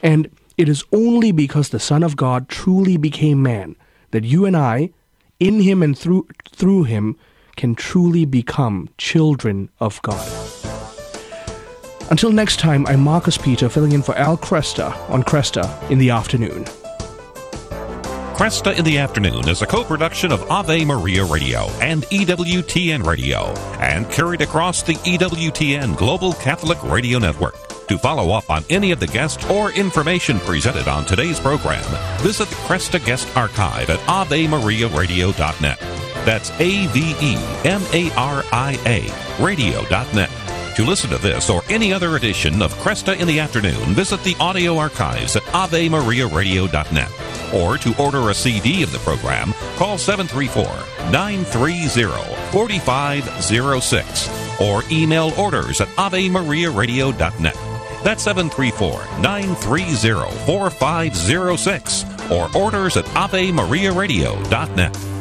And it is only because the Son of God truly became man that you and I, in him and through, through him, can truly become children of God. Until next time, I'm Marcus Peter filling in for Al Kresta on Kresta in the afternoon. Kresta in the Afternoon is a co production of Ave Maria Radio and EWTN Radio and carried across the EWTN Global Catholic Radio Network. To follow up on any of the guests or information presented on today's program, visit the Kresta Guest Archive at AveMariaRadio.net. That's A V E M A R I A Radio.net. To listen to this or any other edition of Kresta in the Afternoon, visit the audio archives at AveMariaRadio.net. Or to order a CD of the program, call 734 930 4506 or email orders at AveMariaRadio.net. That's 734 930 4506 or orders at AveMariaRadio.net.